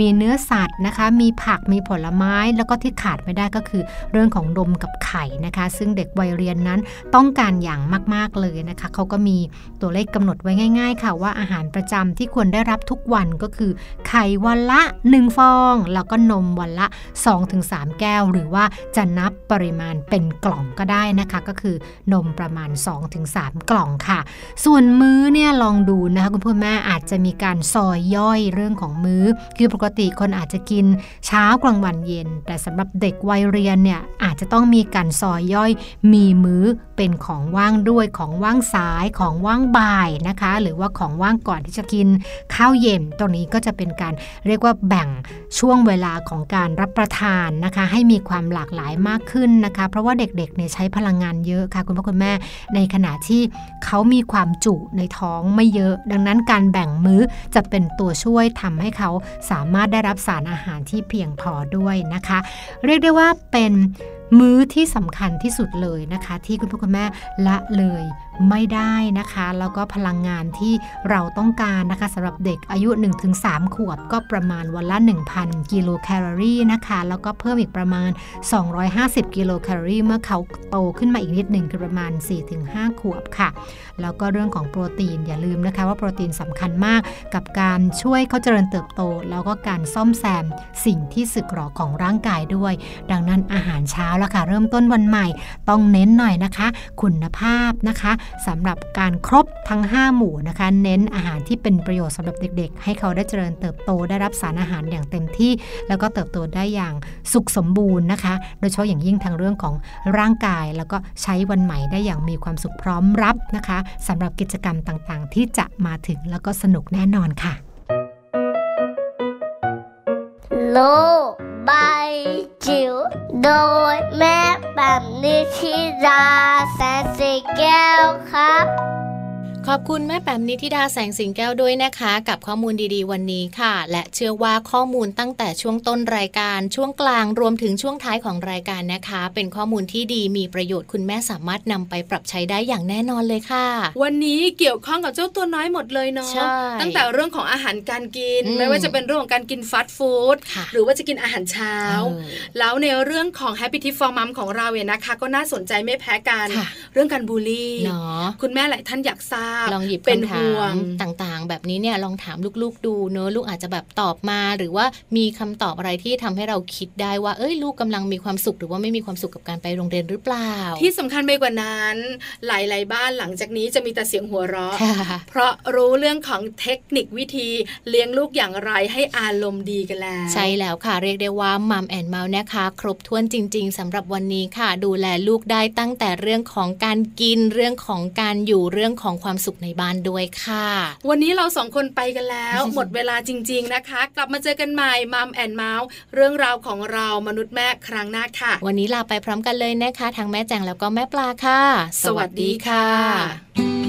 มีเนื้อสัตว์นะคะ มีผักมีผลไม้แล้วก็ที่ขาดไม่ได้ก็คือ เรื่องของนมกับไข่นะคะ ซึ่งเด็กวัยเรียนนั้นต้องการอย่างมากๆเลยนะคะเขาก็มีตัวเลขกำหนดไว้ง่าย ๆ ค่ะว่าอาหารประจำที่ควรได้รับทุกวันก็คือ ไข่วันละ 1 ฟอง แล้วก็นมวันละ 2-3 แก้ว หรือว่าจะนับปริมาณเป็นกล่องก็ได้นะคะ ก็คือนมประมาณ 2-3 กล่องค่ะ ส่วนมื้อเนี่ยลองดูนะคะคุณพ่อแม่อาจจะมีการซอยย่อยเรื่องของมื้อ คือปกติคนอาจจะกินเช้ากลางวันเย็น แต่สำหรับเด็กวัยเรียนเนี่ยอาจจะต้องมีการซอยย่อย มีมื้อเป็นของว่างด้วยของว่างสายของว่างบ่ายนะคะ หรือว่าของว่างก่อนที่จะกินขาวเย็น ตรงนี้ก็จะเป็นการเรียกว่าแบ่งช่วงเวลาของการรับประทานนะคะ ให้มีความหลากหลายมากขึ้นนะคะ เพราะว่าเด็กๆเนี่ยใช้พลังงานเยอะค่ะ คุณพ่อคุณแม่ ในขณะที่เขามีความจุในท้องไม่เยอะ ดังนั้นการแบ่งมื้อจะเป็นตัวช่วยทำให้เขาสามารถได้รับสารอาหารที่เพียงพอด้วยนะคะ เรียกได้ว่าเป็นมื้อที่สำคัญที่สุดเลยนะคะ ที่คุณพ่อคุณแม่ละเลยไม่ได้นะคะ แล้วก็พลังงานที่เราต้องการนะคะสำหรับเด็กอายุ 1-3 ขวบ ก็ประมาณวันละ 1,000 กิโลแคลอรี่นะคะ แล้วก็เพิ่มอีกประมาณ 250 กิโลแคลอรี่เมื่อเขาโตขึ้นมาอีกนิดหนึ่งคือประมาณ 4-5 ขวบค่ะ แล้วก็เรื่องของโปรตีนอย่าลืมนะคะว่าโปรตีนสำคัญมากกับการช่วยเขาเจริญเติบโต แล้วก็การซ่อมแซมสิ่งที่สึกหรอของร่างกายด้วย ดังนั้นอาหารเช้าแล้วค่ะ เริ่มต้นวันใหม่ต้องเน้นหน่อยนะคะ คุณภาพนะคะสำหรับการครบทั้ง 5 หมู่นะคะ เน้นอาหารที่เป็นประโยชน์สำหรับเด็ก ๆ ให้เขาได้เจริญเติบโตได้รับสารอาหารอย่างเต็มที่ แล้วก็เติบโตได้อย่างสุขสมบูรณ์นะคะ โดยเฉพาะอย่างยิ่งทางเรื่องของร่างกาย แล้วก็ใช้วันใหม่ได้อย่างมีความสุขพร้อมรับนะคะสำหรับกิจกรรมต่างๆ ที่จะมาถึงแล้วก็สนุกแน่นอนค่ะโลกใบจิ๋วโดยแม่ แบบนิชิราแสนสีแก้วครับ ขอบคุณแม่แปมนิธิดาแสงสิงแก้วด้วยนะคะ กับข้อมูลดีๆ วันนี้ค่ะ และเชื่อว่าข้อมูลตั้งแต่ช่วงต้นรายการช่วงกลางรวมถึงช่วงท้ายของรายการนะคะ เป็นข้อมูลที่ดีมีประโยชน์คุณแม่สามารถนำไปปรับใช้ได้อย่างแน่นอนเลยค่ะ วันนี้เกี่ยวข้องกับเจ้าตัวน้อยหมดเลยเนาะใช่ตั้งแต่เรื่องของอาหารการกินอืมไม่ว่าจะเป็นเรื่องของการกินฟาสต์ฟู้ดค่ะหรือว่าจะกินอาหารเช้าเออแล้วในเรื่องของ Happy Tip for Mom ของเราเนี่ยนะคะ ก็น่าสนใจไม่แพ้กันค่ะเรื่องการบูลลี่เนาะคุณแม่หลายท่านอยากทราบลองหยิบเป็นคำถาห่วมงต่างๆ แบบนี้เนี่ยลองถามลูกๆดูเนอะลูกอาจจะแบบตอบมา หรือว่ามีคำตอบอะไรที่ทำให้เราคิดได้ว่า เอ้ยลูกกำลังมีความสุขหรือว่าไม่มีความสุขกับการไปโรงเรียนหรือเปล่า ที่สำคัญไปกว่านั้น หลายๆบ้านหลังจากนี้จะมีแต่เสียงหัวเราะค่ะเพราะรู้เรื่องของเทคนิควิธีเลี้ยงลูกอย่างไรให้อารมณ์ดีกันแล้ว ใช่แล้วค่ะเรียกได้ว่ามัมแอนเมาส์นะคะ ครบถ้วนจริง ๆสำหรับวันนี้ค่ะ ดูแลลูกได้ตั้งแต่เรื่องของการกินเรื่องของการอยู่เรื่องของความสุขในบ้านด้วยค่ะ วันนี้เราสองคนไปกันแล้ว หมดเวลาจริง ๆนะคะ กลับมาเจอกันใหม่มัมแอนเมาส์เรื่องราวของเรามนุษย์แม่ครั้งหน้าค่ะ วันนี้ลาไปพร้อมกันเลยนะคะ ทั้งแม่แจงแล้วก็แม่ปลาค่ะ สวัสดีค่ะ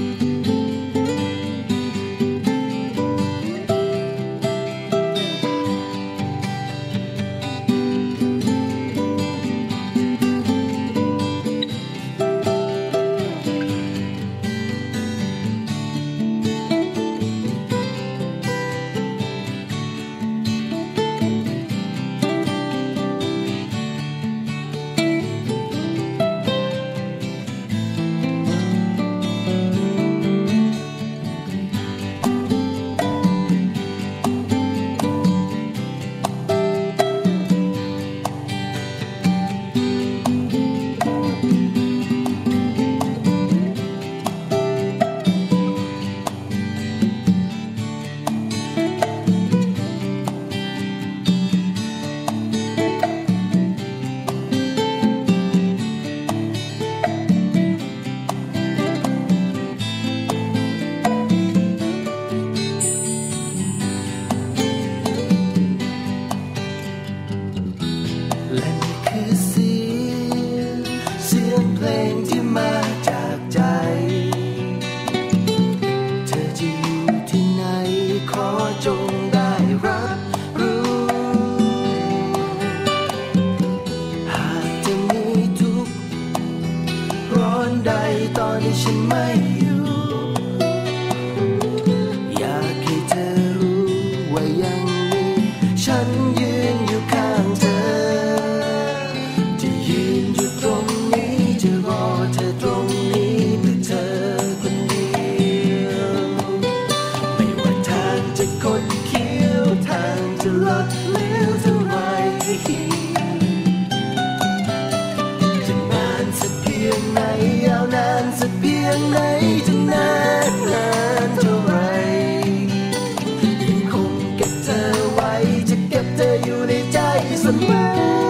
goodbye.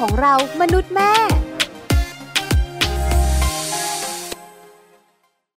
ของเรามนุษย์